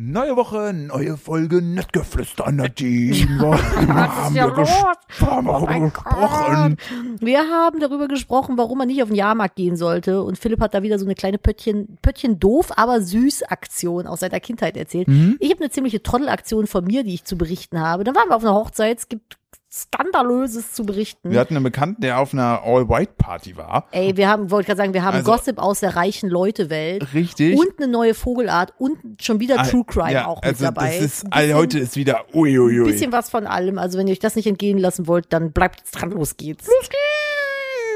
Neue Woche, neue Folge, Nettgeflüster, Nadine. Was ja haben wir Oh gesprochen. Wir haben darüber gesprochen, warum man nicht auf den Jahrmarkt gehen sollte. Und Philipp hat da wieder so eine kleine Pöttchen, Pöttchen doof, aber süß Aktion aus seiner Kindheit erzählt. Mhm. Ich habe eine ziemliche Trottelaktion von mir, die ich zu berichten habe. Dann waren wir auf einer Hochzeit. Es gibt Skandalöses zu berichten. Wir hatten einen Bekannten, der auf einer All-White-Party war. Ey, wir haben, wollte gerade sagen, wir haben Also- Gossip aus der reichen Leute-Welt. Richtig. Und eine neue Vogelart und schon wieder True Crime ja, auch also mit dabei. Das ist, also bisschen- heute ist wieder uiuiui. Ein bisschen was von allem. Also wenn ihr euch das nicht entgehen lassen wollt, dann bleibt dran. Los geht's. Los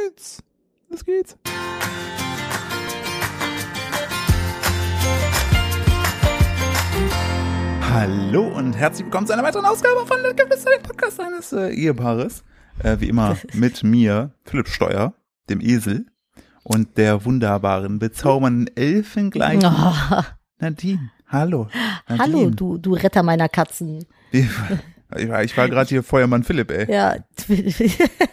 geht's. Los geht's. Hallo und herzlich willkommen zu einer weiteren Ausgabe von Nettgeflüster, dem Podcast eines äh, Ehepaares. Äh, wie immer mit mir, Philipp Steuer, dem Esel und der wunderbaren, bezaubernden, elfengleichen Oh, Nadine. Hallo. Nadine. hallo, du, du Retter meiner Katzen. Ich war, ich war gerade hier Feuermann Philipp, ey. Ja, das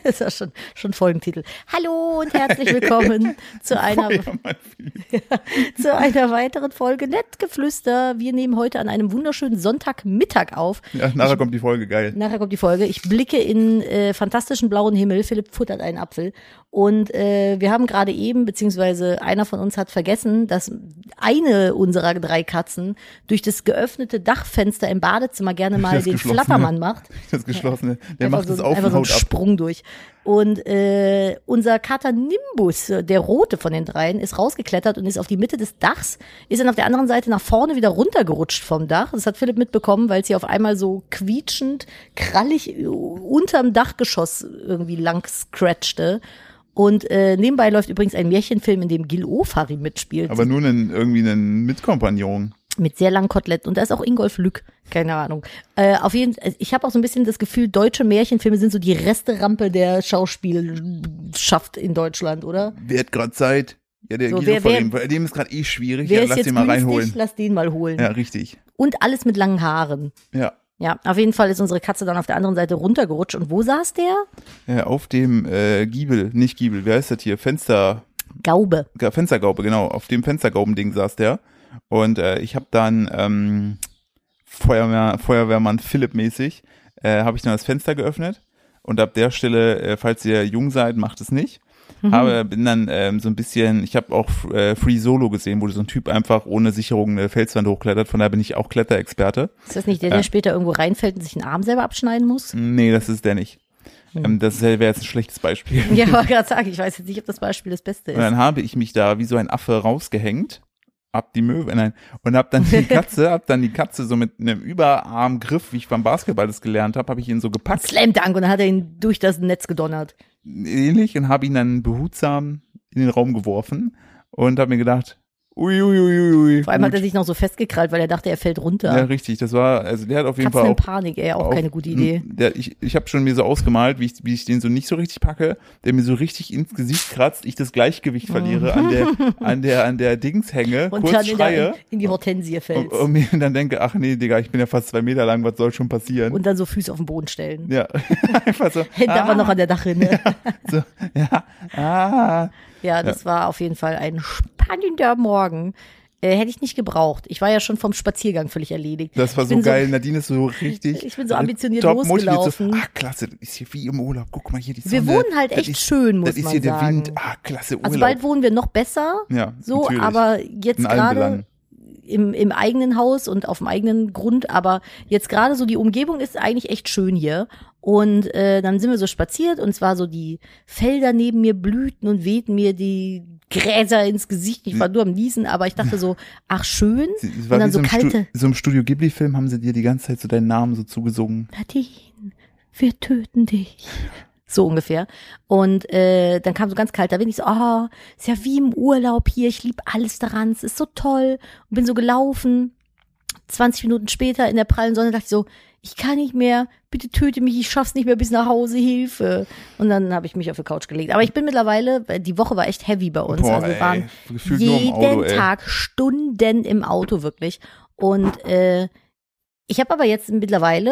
ist ja schon, schon Folgentitel. Hallo und herzlich willkommen zu einer, zu einer weiteren Folge Nettgeflüster. Wir nehmen heute an einem wunderschönen Sonntagmittag auf. Ja, nachher kommt die Folge, geil. Nachher kommt die Folge. Ich blicke in äh, fantastischen blauen Himmel. Philipp futtert einen Apfel. Und äh, wir haben gerade eben, beziehungsweise einer von uns hat vergessen, dass eine unserer drei Katzen durch das geöffnete Dachfenster im Badezimmer gerne mal Das den. Flattermann macht. Das geschlossene. Der Einfach macht so, es auf einfach und so einen haut ab. Sprung durch. Und äh, unser Kater Nimbus, der rote von den dreien, ist rausgeklettert und ist auf die Mitte des Dachs, ist dann auf der anderen Seite nach vorne wieder runtergerutscht vom Dach. Das hat Philipp mitbekommen, weil sie auf einmal so quietschend, krallig äh, unterm Dachgeschoss irgendwie lang scratchte. Und äh, nebenbei läuft übrigens ein Märchenfilm, in dem Gil Ofari mitspielt. Aber nur einen, irgendwie einen Mitkompagnon. mit sehr langen Koteletten. Und da ist auch Ingolf Lück, keine Ahnung. Äh, auf jeden Fall, ich habe auch so ein bisschen das Gefühl, deutsche Märchenfilme sind so die Resterampe der Schauspielschaft in Deutschland, oder? Wer hat gerade Zeit? Ja, der So, so, wer- wer- bei dem ist gerade eh schwierig. Wer ja, ist lass jetzt den mal günstig? reinholen. Lass den mal holen. Ja, richtig. Und alles mit langen Haaren. Ja. Ja, auf jeden Fall ist unsere Katze dann auf der anderen Seite runtergerutscht. Und wo saß der? ja auf dem äh, Giebel, nicht Giebel, wer heißt das hier? Fenster, Gaube. Fenstergaube, genau. Auf dem Fenstergaubending saß der. Und äh, ich habe dann ähm, Feuerwehr, Feuerwehrmann Philipp mäßig, äh, habe ich dann das Fenster geöffnet. Und ab der Stelle, äh, falls ihr jung seid, macht es nicht. Mhm. Aber bin dann ähm, so ein bisschen, ich habe auch äh, Free Solo gesehen, wo so ein Typ einfach ohne Sicherung eine Felswand hochklettert. Von daher bin ich auch Kletterexperte. Ist das nicht der, der Ja. später irgendwo reinfällt und sich einen Arm selber abschneiden muss? Nee, das ist der nicht. Hm. Ähm, das wäre jetzt ein schlechtes Beispiel. Ja, wollte gerade sagen, ich weiß jetzt nicht, ob das Beispiel das Beste Und ist. dann habe ich mich da wie so ein Affe rausgehängt, ab die Möwe, nein, und hab dann die Katze, hab dann die Katze so mit einem Überarmgriff, wie ich beim Basketball das gelernt habe, habe ich ihn so gepackt, Slam Dunk und dann hat er ihn durch das Netz gedonnert. Ähnlich, und habe ihn dann behutsam in den Raum geworfen und habe mir gedacht, ui, ui, ui, ui. Vor allem hat er sich noch so festgekrallt, weil er dachte, er fällt runter. Ja, richtig, das war, also der hat auf jeden Katzen Fall in auch Panik, ey, auch auf- keine gute Idee. Der, ich ich habe schon mir so ausgemalt, wie ich, wie ich den so nicht so richtig packe, der mir so richtig ins Gesicht kratzt, ich das Gleichgewicht verliere, an der, an der, an der Dings hänge, Und kurz dann in, schreie der, in die Hortensie fällt. und, und mir dann denke, ach nee, Digga, ich bin ja fast zwei Meter lang, was soll schon passieren? Und dann so Füße auf den Boden stellen. ja, einfach so. Hände ah, aber noch an der Dachrinne. so, ja, ah. Ja, das war auf jeden Fall ein spannender Morgen. Äh, hätte ich nicht gebraucht. Ich war ja schon vom Spaziergang völlig erledigt. Das war so geil. Nadine ist so richtig. Ich bin so ambitioniert top losgelaufen. So, ah, klasse, das ist hier wie im Urlaub. Guck mal hier die Sonne. Wir wohnen halt echt ist, schön, muss Das ist man hier der sagen. Wind. Ah, klasse Urlaub. Also bald wohnen wir noch besser. ja, So, natürlich. aber jetzt gerade. Im, im eigenen Haus und auf dem eigenen Grund, aber jetzt gerade so die Umgebung ist eigentlich echt schön hier. Und äh, dann sind wir so spaziert und zwar so die Felder neben mir blühten und wehten mir die Gräser ins Gesicht. Ich war nur am Niesen, aber ich dachte so, ach schön. Sie- Und dann so so, kalte, so im Studio Ghibli-Film haben sie dir die ganze Zeit so deinen Namen so zugesungen. Nadine, wir töten dich. So ungefähr. Und äh, dann kam so ganz kalter Wind. Ich so, oh, ist ja wie im Urlaub hier. Ich liebe alles daran. Es ist so toll. Und bin so gelaufen. 20 Minuten später in der prallen Sonne dachte ich so, ich kann nicht mehr, bitte töte mich, ich schaff's nicht mehr bis nach Hause, Hilfe. Und dann habe ich mich auf die Couch gelegt. Aber ich bin mittlerweile, die Woche war echt heavy bei uns. Boah, also wir ey, waren jeden Auto. Tag Stunden im Auto wirklich. Und äh, ich habe aber jetzt mittlerweile,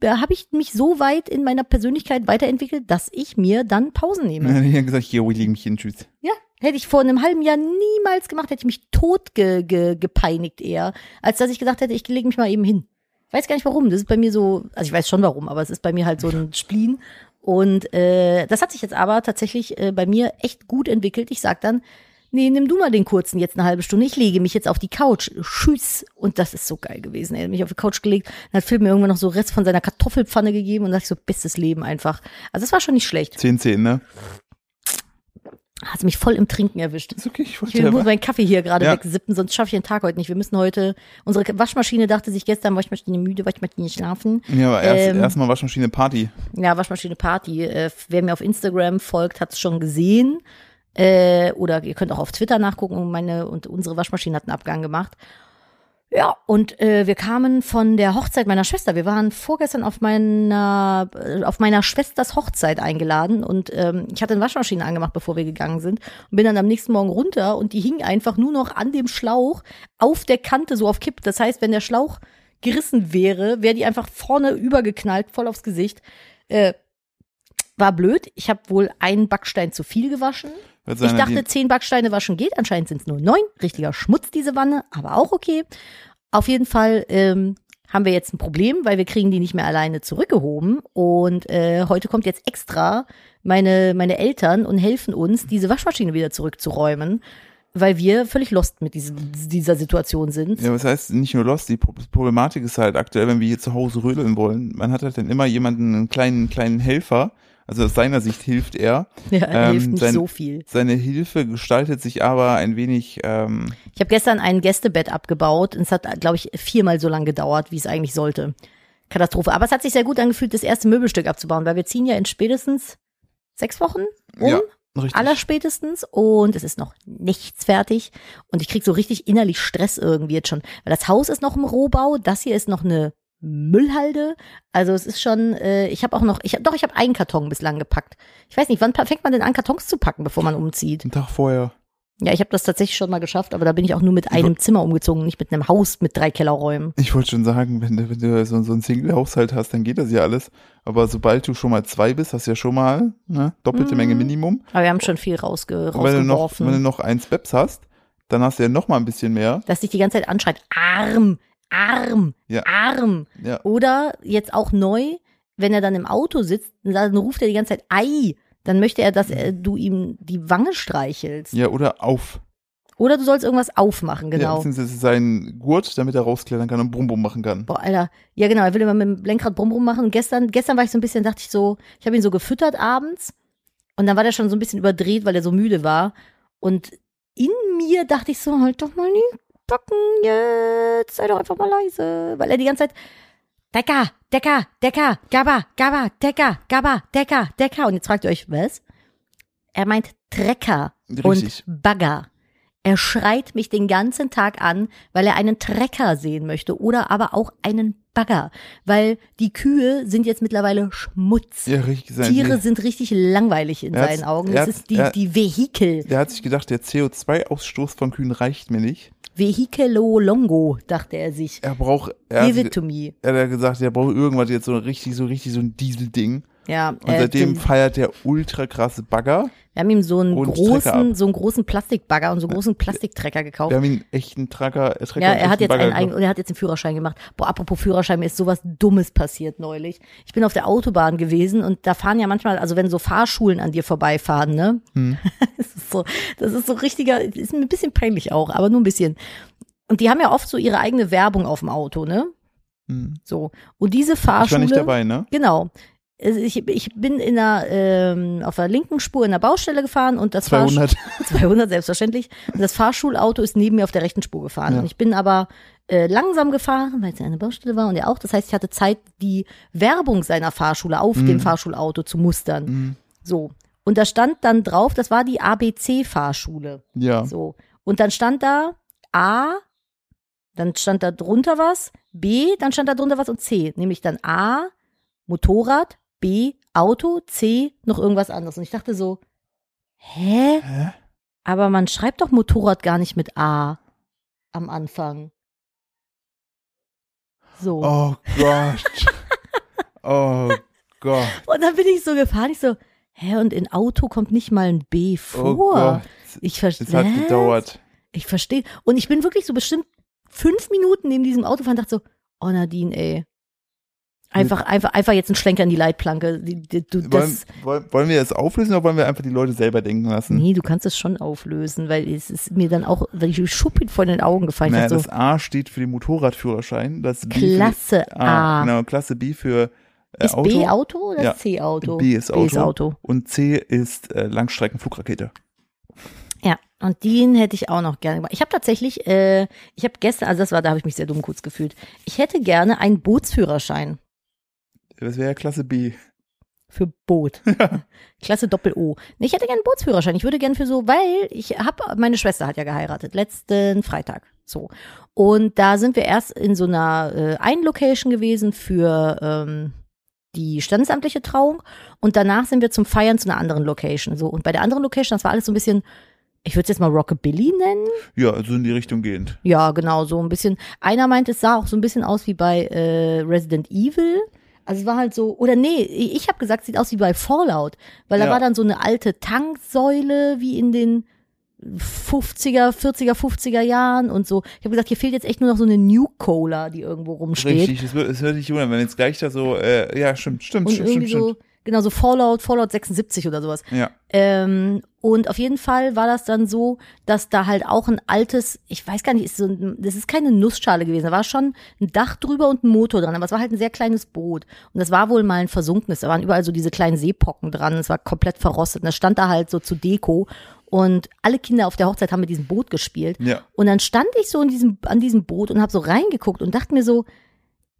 äh, habe ich mich so weit in meiner Persönlichkeit weiterentwickelt, dass ich mir dann Pausen nehme. Dann hat er gesagt, hier, ich liege mich hin, tschüss. Ja, Hätte ich vor einem halben Jahr niemals gemacht, hätte ich mich tot ge, ge, gepeinigt eher, als dass ich gesagt hätte, ich lege mich mal eben hin. Ich weiß gar nicht warum. Das ist bei mir so, also ich weiß schon warum, aber es ist bei mir halt so ein Spleen. Und äh, das hat sich jetzt aber tatsächlich äh, bei mir echt gut entwickelt. Ich sag dann, nee, nimm du mal den kurzen jetzt eine halbe Stunde. Ich lege mich jetzt auf die Couch. Tschüss. Und das ist so geil gewesen. Er hat mich auf die Couch gelegt, dann hat Phil mir irgendwann noch so Rest von seiner Kartoffelpfanne gegeben und dachte ich so, bestes Leben einfach. Also es war schon nicht schlecht. 10, 10, ne? Hat mich voll im Trinken erwischt. Ist okay, ich wollte Ich ja muss meinen Kaffee hier gerade Ja. wegsippen, sonst schaffe ich den Tag heute nicht. Wir müssen heute, unsere Waschmaschine dachte sich gestern, Waschmaschine müde, Waschmaschine schlafen. Ja, aber erst, Ähm, erstmal Waschmaschine Party. Ja, Waschmaschine Party. Äh, wer mir auf Instagram folgt, hat es schon gesehen. Äh, oder ihr könnt auch auf Twitter nachgucken. Meine und unsere Waschmaschine hat einen Abgang gemacht. Ja, und äh, wir kamen von der Hochzeit meiner Schwester. Wir waren vorgestern auf meiner äh, auf meiner Schwesters Hochzeit eingeladen und ähm, ich hatte eine Waschmaschine angemacht, bevor wir gegangen sind und bin dann am nächsten Morgen runter und die hing einfach nur noch an dem Schlauch auf der Kante so auf Kipp. Das heißt, wenn der Schlauch gerissen wäre, wäre die einfach vorne übergeknallt, voll aufs Gesicht. Äh, war blöd. Ich habe wohl einen Backstein zu viel gewaschen. Ich dachte, zehn Backsteine waschen geht. Anscheinend sind es nur neun. Richtiger Schmutz, diese Wanne, aber auch okay. Auf jeden Fall ähm, haben wir jetzt ein Problem, weil wir kriegen die nicht mehr alleine zurückgehoben. Und äh, heute kommt jetzt extra meine, meine Eltern und helfen uns, diese Waschmaschine wieder zurückzuräumen, weil wir völlig lost mit diesem, dieser Situation sind. Ja, was heißt nicht nur Lost, die Pro- Problematik ist halt aktuell, wenn wir hier zu Hause rödeln wollen, man hat halt dann immer jemanden, einen kleinen, kleinen Helfer, also aus seiner Sicht hilft er. Ja, Ähm, hilft nicht sein- so viel. Seine Hilfe gestaltet sich aber ein wenig, ähm, Ich habe gestern ein Gästebett abgebaut und es hat, glaube ich, viermal so lange gedauert, wie es eigentlich sollte. Katastrophe. Aber es hat sich sehr gut angefühlt, das erste Möbelstück abzubauen, weil wir ziehen ja in spätestens sechs Wochen um. Ja, richtig. Allerspätestens und es ist noch nichts fertig und ich krieg so richtig innerlich Stress irgendwie jetzt schon, weil das Haus ist noch im Rohbau, das hier ist noch eine Müllhalde, also es ist schon, äh, ich habe auch noch, ich hab, doch, ich habe einen Karton bislang gepackt. Ich weiß nicht, wann fängt man denn an, Kartons zu packen, bevor man umzieht? Einen Tag vorher. Ja, ich habe das tatsächlich schon mal geschafft, aber da bin ich auch nur mit einem Zimmer umgezogen, nicht mit einem Haus mit drei Kellerräumen. Ich wollte schon sagen, wenn du, wenn du so, so einen Single-Haushalt hast, dann geht das ja alles. Aber sobald du schon mal zwei bist, hast du ja schon mal ne, doppelte Mhm. Menge Minimum. Aber wir haben schon viel rausge Und wenn du noch, rausgeworfen. wenn du noch eins Beps hast, dann hast du ja noch mal ein bisschen mehr. dass dich die ganze Zeit anschreit, arm, arm, Ja. arm. Ja. Oder jetzt auch neu, wenn er dann im Auto sitzt, dann ruft er die ganze Zeit Ei. Dann möchte er, dass er, du ihm die Wange streichelst. Ja, oder auf. Oder du sollst irgendwas aufmachen, Ja, genau. beziehungsweise seinen Gurt, damit er rausklettern kann und Brumm Brumm machen kann. Boah, Alter. Ja, genau. Er will immer mit dem Lenkrad brumm brumm machen. Und gestern, gestern war ich so ein bisschen, dachte ich so, ich habe ihn so gefüttert abends. Und dann war der schon so ein bisschen überdreht, weil er so müde war. Und in mir dachte ich so, halt doch mal die Backen jetzt. Sei doch einfach mal leise. Weil er die ganze Zeit, Decker, Decker, Decker, Gabba, Gabba, Decker, Gabba, Decker, Decker. Und jetzt fragt ihr euch, was? Er meint Trecker Richtig. und Bagger. Er schreit mich den ganzen Tag an, weil er einen Trecker sehen möchte oder aber auch einen Bagger, weil die Kühe sind jetzt mittlerweile Schmutz. Ja, richtig. Sein, Tiere sind richtig langweilig in Er seinen Augen. Das ist die, er- die Vehikel. Der hat sich gedacht, der CO2-Ausstoß von Kühen reicht mir nicht. Vehicolo Longo, dachte er sich. Er braucht, er, Give hat, it to me. er hat gesagt, er braucht irgendwas jetzt so richtig, so richtig so ein Dieselding. Ja, Und äh, seitdem den- feiert der ultra krasse Bagger. wir haben ihm so einen großen, so einen großen Plastikbagger und so einen großen Plastiktrecker gekauft. Wir haben ihn echt einen Tracker, äh, Trecker Ja, er hat jetzt Bagger einen, und er hat jetzt den Führerschein gemacht. Boah, apropos Führerschein, mir ist sowas Dummes passiert neulich. Ich bin auf der Autobahn gewesen und da fahren ja manchmal, also wenn so Fahrschulen an dir vorbeifahren, ne? Hm. das ist so, das ist so richtiger, ist ein bisschen peinlich auch, aber nur ein bisschen. Und die haben ja oft so ihre eigene Werbung auf dem Auto, ne? Hm. So. Und diese Ich war Fahrschule. nicht dabei, ne? Genau. Ich, ich bin in der, ähm, auf der linken Spur in der Baustelle gefahren und das Fahrsch- 200. 200 selbstverständlich. Und das Fahrschulauto ist neben mir auf der rechten Spur gefahren. Ja. Und ich bin aber äh, langsam gefahren, weil es ja eine Baustelle war und er auch. Das heißt, ich hatte Zeit, die Werbung seiner Fahrschule auf Mhm. dem Fahrschulauto zu mustern. Mhm. So. Und da stand dann drauf, das war die ABC-Fahrschule. Ja. So. Und dann stand da A, dann stand da drunter was, B, dann stand da drunter was und C. Nämlich dann A, Motorrad, B, Auto, C, noch irgendwas anderes. Und ich dachte so, hä? Hä? Aber man schreibt doch Motorrad gar nicht mit A am Anfang. So. Oh Gott. oh Gott. Und dann bin ich so gefahren, ich so, hä, und in Auto kommt nicht mal ein B Oh vor. Gott. Ich verstehe. es hat gedauert. Ich verstehe. Und ich bin wirklich so bestimmt fünf Minuten neben diesem Auto fahren und dachte so, oh Nadine, ey. Einfach, einfach, einfach jetzt ein Schlenker in die Leitplanke. Du, Wollen, das, wollen, wir das auflösen oder wollen wir einfach die Leute selber denken lassen? nee, du kannst es schon auflösen, weil es ist mir dann auch, weil ich Schuppit vor den Augen gefallen. naja, das A steht für den Motorradführerschein, das B Klasse für, A, A. Genau, Klasse B für äh, Ist Auto. B Auto oder Ja. C Auto? B ist B Auto. ist Auto. Und C ist äh, Langstreckenflugrakete. Ja, und den hätte ich auch noch gerne gemacht. Ich habe tatsächlich, äh, ich habe gestern, also das war, da habe ich mich sehr dumm kurz gefühlt. Ich hätte gerne einen Bootsführerschein Das wäre ja Klasse B. für Boot. Klasse Doppel O. Nee, ich hätte gerne Bootsführerschein. Ich würde gerne für so, weil ich habe, meine Schwester hat ja geheiratet, letzten Freitag. So. Und da sind wir erst in so einer äh, einen Location gewesen für ähm, die standesamtliche Trauung und danach sind wir zum Feiern zu einer anderen Location. So. Und bei der anderen Location, das war alles so ein bisschen, ich würde es jetzt mal Rockabilly nennen. Ja, so in die Richtung gehend. Ja, genau, so ein bisschen. Einer meint, es sah auch so ein bisschen aus wie bei äh, Resident Evil. Also es war halt so, oder nee, ich habe gesagt, sieht aus wie bei Fallout, weil da Ja. war dann so eine alte Tanksäule wie in den 50er, 40er, 50er Jahren und so. Ich habe gesagt, hier fehlt jetzt echt nur noch so eine New Cola, die irgendwo rumsteht. Richtig, es wird dich wundern, wenn jetzt gleich da so, äh, ja, stimmt, stimmt, Und stimmt, stimmt, so, stimmt. Genau, so Fallout, Fallout 76 oder sowas. Ja, Ähm, und auf jeden Fall war das dann so, dass da halt auch ein altes, ich weiß gar nicht, ist so ein, das ist keine Nussschale gewesen, da war schon ein Dach drüber und ein Motor dran, aber es war halt ein sehr kleines Boot. Und das war wohl mal ein versunkenes, da waren überall so diese kleinen Seepocken dran, es war komplett verrostet. Und das stand da halt so zu Deko. Und alle Kinder auf der Hochzeit haben mit diesem Boot gespielt. ja. Und dann stand ich so in diesem, an diesem Boot und habe so reingeguckt und dachte mir so,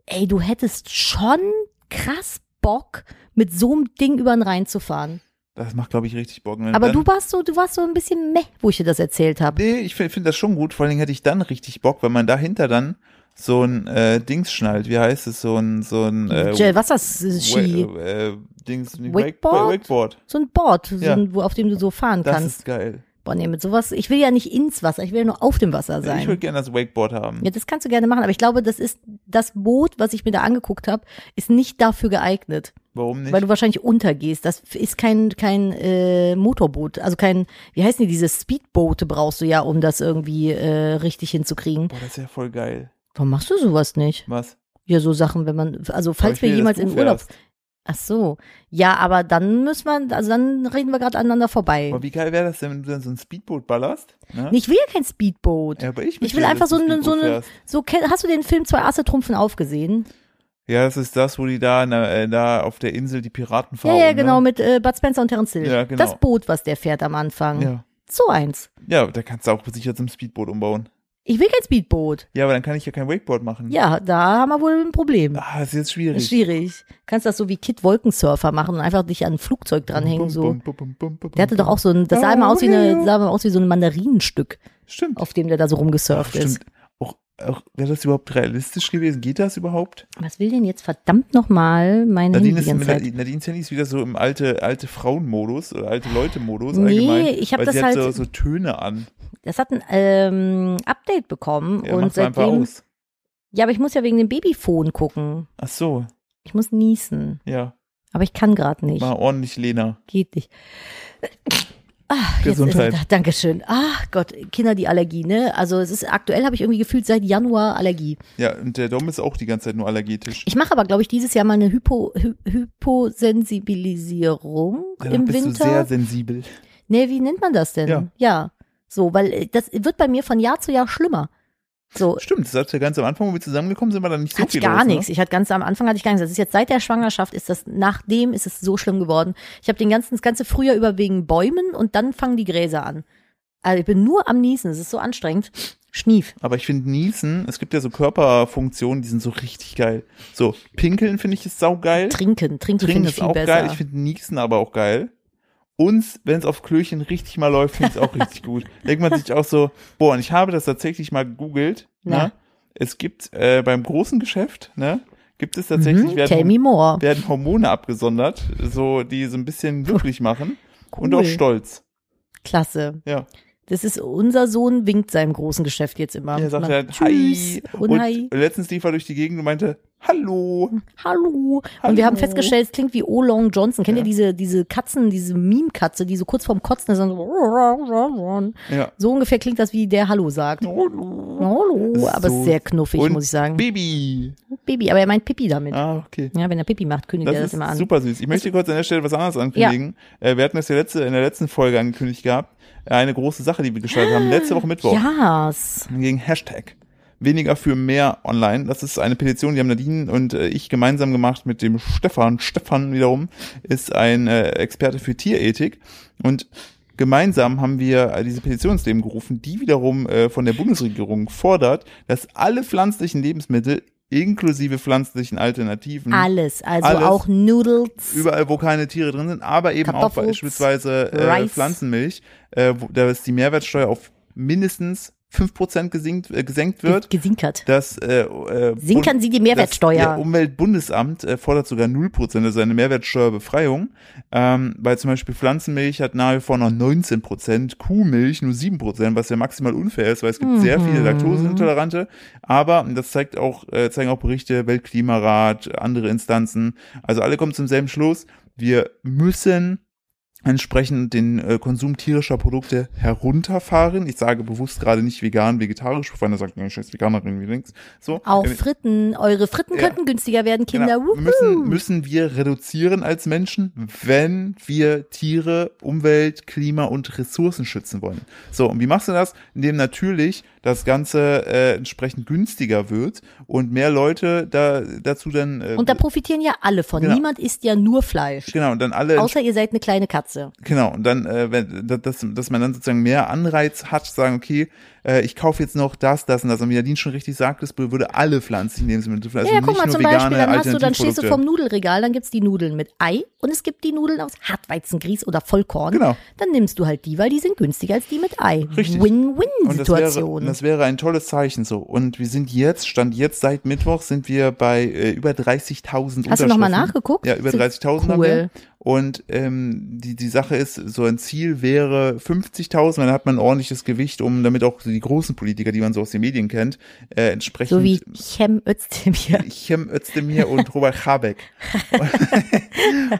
ey, du hättest schon krass Bock, mit so einem Ding über den Rhein zu fahren. Das macht, glaube ich, richtig Bock. Wenn Aber dann, du warst so, du warst so ein bisschen meh, wo ich dir das erzählt habe. Nee, ich finde find das schon gut. Vor allen Dingen hätte ich dann richtig Bock, wenn man dahinter dann so ein äh, Dings schnallt. Wie heißt es? So ein, so ein äh, Gel, Wasserski, Wa- äh, Dings, nicht Wakeboard? Wake, Wakeboard. so ein Board, so Ja. ein, wo, auf dem du so fahren Das kannst. ist geil. Boah, nee, mit sowas, ich will ja nicht ins Wasser, ich will ja nur auf dem Wasser Ich sein. würde gerne das Wakeboard haben. Ja, das kannst du gerne machen, aber ich glaube, das ist das Boot, was ich mir da angeguckt habe, ist nicht dafür geeignet, Warum nicht? weil du wahrscheinlich untergehst. Das ist kein kein äh, Motorboot, also kein, wie heißen die, diese Speedboote brauchst du ja, um das irgendwie äh, richtig hinzukriegen. Boah, das ist ja voll geil. Warum machst du sowas nicht? Was? Ja, so Sachen, wenn man, also falls ich wir jemals du Urlaub. fährst. Ach so. Ja, aber dann müssen wir, also dann reden wir gerade aneinander vorbei. Aber wie geil wäre das denn, wenn du dann so ein Speedboot ballerst? Ne? Nee, ich will ja kein Speedboot. ja, aber ich, ich will ja, einfach so du eine, so eine, so, hast du den Film Zwei Asse trumpfen aufgesehen? Ja, das ist das, wo die da, na, äh, da auf der Insel die Piraten Ja, fahren. ja, genau, Ne? mit äh, Bud Spencer und Terence Hill. Ja, genau. Das Boot, was der fährt am Anfang. Ja. So eins. ja, da kannst du auch sicher zum Speedboot umbauen. Ich will kein Speedboot. Ja, aber dann kann ich ja kein Wakeboard machen. Ja, da haben wir wohl ein Problem. Ah, das ist jetzt schwierig. Ist schwierig. Kannst das so wie Kid Wolkensurfer machen und einfach dich an ein Flugzeug dranhängen, so. Der hatte doch auch so ein, das sah immer aus wie eine, sah immer aus wie so ein Mandarinenstück, Stimmt. auf dem der da so Ach, rumgesurft ist. stimmt. Auch, wäre das überhaupt realistisch gewesen? Geht das überhaupt? Was will denn jetzt verdammt nochmal mein Handy Nadine, die ist, Zeit? Nadine, Nadines Handy ist wieder so im alte, alte Frauenmodus oder alte Leute-Modus Nee, allgemein. ich hab weil das sie halt- hat so, so Töne an. Das hat ein ähm, Update bekommen Ja, und mach's einfach seitdem. aus. Ja, aber ich muss ja wegen dem Babyphone gucken. Ach so, Ich muss niesen. ja. Aber ich kann gerade nicht. Mal ordentlich Lena. Geht nicht. Ach, Gesundheit. Jetzt Dankeschön. Ach Gott, Kinder, die Allergie, ne? Also es ist aktuell habe ich irgendwie gefühlt seit Januar Allergie. Ja, und der Dom ist auch die ganze Zeit nur allergetisch. Ich mache aber, glaube ich, dieses Jahr mal eine Hypo, Hy Hyposensibilisierung Ja, im bist Winter. du sehr sensibel. Nee, wie nennt man das denn? Ja. ja. So, weil äh, das wird bei mir von Jahr zu Jahr schlimmer. So, Stimmt, das hat ja ganz am Anfang, wo wir zusammengekommen sind, war dann nicht so viel ich gar los, nichts. Ne? Ich hatte ganz am Anfang hatte ich gar nichts. Das ist jetzt seit der Schwangerschaft ist das nachdem ist es so schlimm geworden. Ich habe den ganzen das ganze Frühjahr über wegen Bäumen und dann fangen die Gräser an. Also ich bin nur am Niesen. Es ist so anstrengend. Schnief. Aber ich finde Niesen, es gibt ja so Körperfunktionen, die sind so richtig geil. So, Pinkeln finde ich ist saugeil. Trinken, trinken, Trinken finde ich ist viel auch besser. geil. Ich finde Niesen aber auch geil. Und wenn es auf Klöchen richtig mal läuft, finde ich es auch richtig gut. Denkt man sich auch so, boah, und ich habe das tatsächlich mal gegoogelt. Na? Ne? Es gibt äh, beim großen Geschäft, ne, gibt es tatsächlich, mhm, werden, werden Hormone abgesondert, so die so ein bisschen glücklich machen und auch Cool. stolz. Klasse. Ja. Das ist unser Sohn winkt seinem großen Geschäft jetzt immer. Er sagt Tschüss hi. und, Und hi. letztens lief er durch die Gegend und meinte, hallo. Hallo. Und wir haben festgestellt, es klingt wie O. Long Johnson. Kennt Ja. ihr diese, diese Katzen, diese Meme-Katze, die so kurz vorm Kotzen ist und so, Ja. so ungefähr klingt das, wie der Hallo sagt. Hallo. Hallo. Aber so- ist sehr knuffig, Und muss ich sagen. Baby. Baby, aber er meint Pipi damit. Ah, okay. Ja, wenn er Pipi macht, kündigt Das er das immer an. super süß. Ich möchte kurz an der Stelle was anderes ankündigen. Äh, wir hatten das ja letzte, in der letzten Folge angekündigt gehabt. Eine große Sache, die wir gestartet haben. Letzte Woche Mittwoch. Yes. Gegen Hashtag. Weniger für mehr online. Das ist eine Petition, die haben Nadine und äh, ich gemeinsam gemacht mit dem Stefan. Stefan wiederum ist ein äh, Experte für Tierethik. Und gemeinsam haben wir äh, diese Petition ins Leben gerufen, die wiederum von der Bundesregierung fordert, dass alle pflanzlichen Lebensmittel inklusive pflanzlichen Alternativen Alles. Also Alles. auch Noodles. überall, wo keine Tiere drin sind, aber eben auch beispielsweise äh. Pflanzenmilch, äh, wo, da ist die Mehrwertsteuer auf mindestens 5% gesenkt, äh, gesenkt wird. Gesinkert. Das, äh, äh, Sinkern Sie die Das Mehrwertsteuer. Umweltbundesamt äh, fordert sogar 0%, also eine Mehrwertsteuerbefreiung. Ähm, weil zum Beispiel Pflanzenmilch hat nahe vor noch 19%, Kuhmilch nur 7%, was ja maximal unfair ist, weil es gibt sehr viele Mhm. Laktoseintolerante. Aber das zeigt auch, äh, zeigen auch Berichte, Weltklimarat, andere Instanzen. Also alle kommen zum selben Schluss. Wir müssen entsprechend den äh, Konsum tierischer Produkte herunterfahren. Ich sage bewusst gerade nicht vegan, vegetarisch, bevor einer sagt, ja, scheiß Veganerin wie links. So. Auch Äh, Fritten. Eure Fritten Ja. könnten günstiger werden, Kinder. Genau. Müssen, müssen wir reduzieren als Menschen, wenn wir Tiere, Umwelt, Klima und Ressourcen schützen wollen. So, und wie machst du das? Indem natürlich das Ganze äh, entsprechend günstiger wird und mehr Leute da dazu dann äh, Und da profitieren ja alle von. Genau. Niemand isst ja nur Fleisch. genau und dann alle Außer ihr seid eine kleine Katze. Genau, und dann, äh, wenn, da- dass, dass man dann sozusagen mehr Anreiz hat, zu sagen, okay, äh, ich kaufe jetzt noch das, das und das. Und wie Nadine schon richtig sagt, es würde alle pflanzlichen Lebensmittel, also ja, ja, guck mal nur zum vegane Beispiel, dann hast du, dann stehst du vom Nudelregal, dann gibt's die Nudeln mit Ei und es gibt die Nudeln aus Hartweizengrieß oder Vollkorn. Genau. Dann nimmst du halt die, weil die sind günstiger als die mit Ei. Richtig. Und das Win-Win-Situation. das wäre ein tolles Zeichen so. Und wir sind jetzt, stand jetzt seit Mittwoch, sind wir bei äh, über 30.000 Hast du noch mal Unterschriften. nachgeguckt? Ja, über Sind 30.000 haben cool. wir. Und ähm, die, die Sache ist, so ein Ziel wäre 50.000, dann hat man ein ordentliches Gewicht, um damit auch die großen Politiker, die man so aus den Medien kennt, äh, entsprechend So wie Cem Özdemir. Cem Özdemir und Robert Habeck.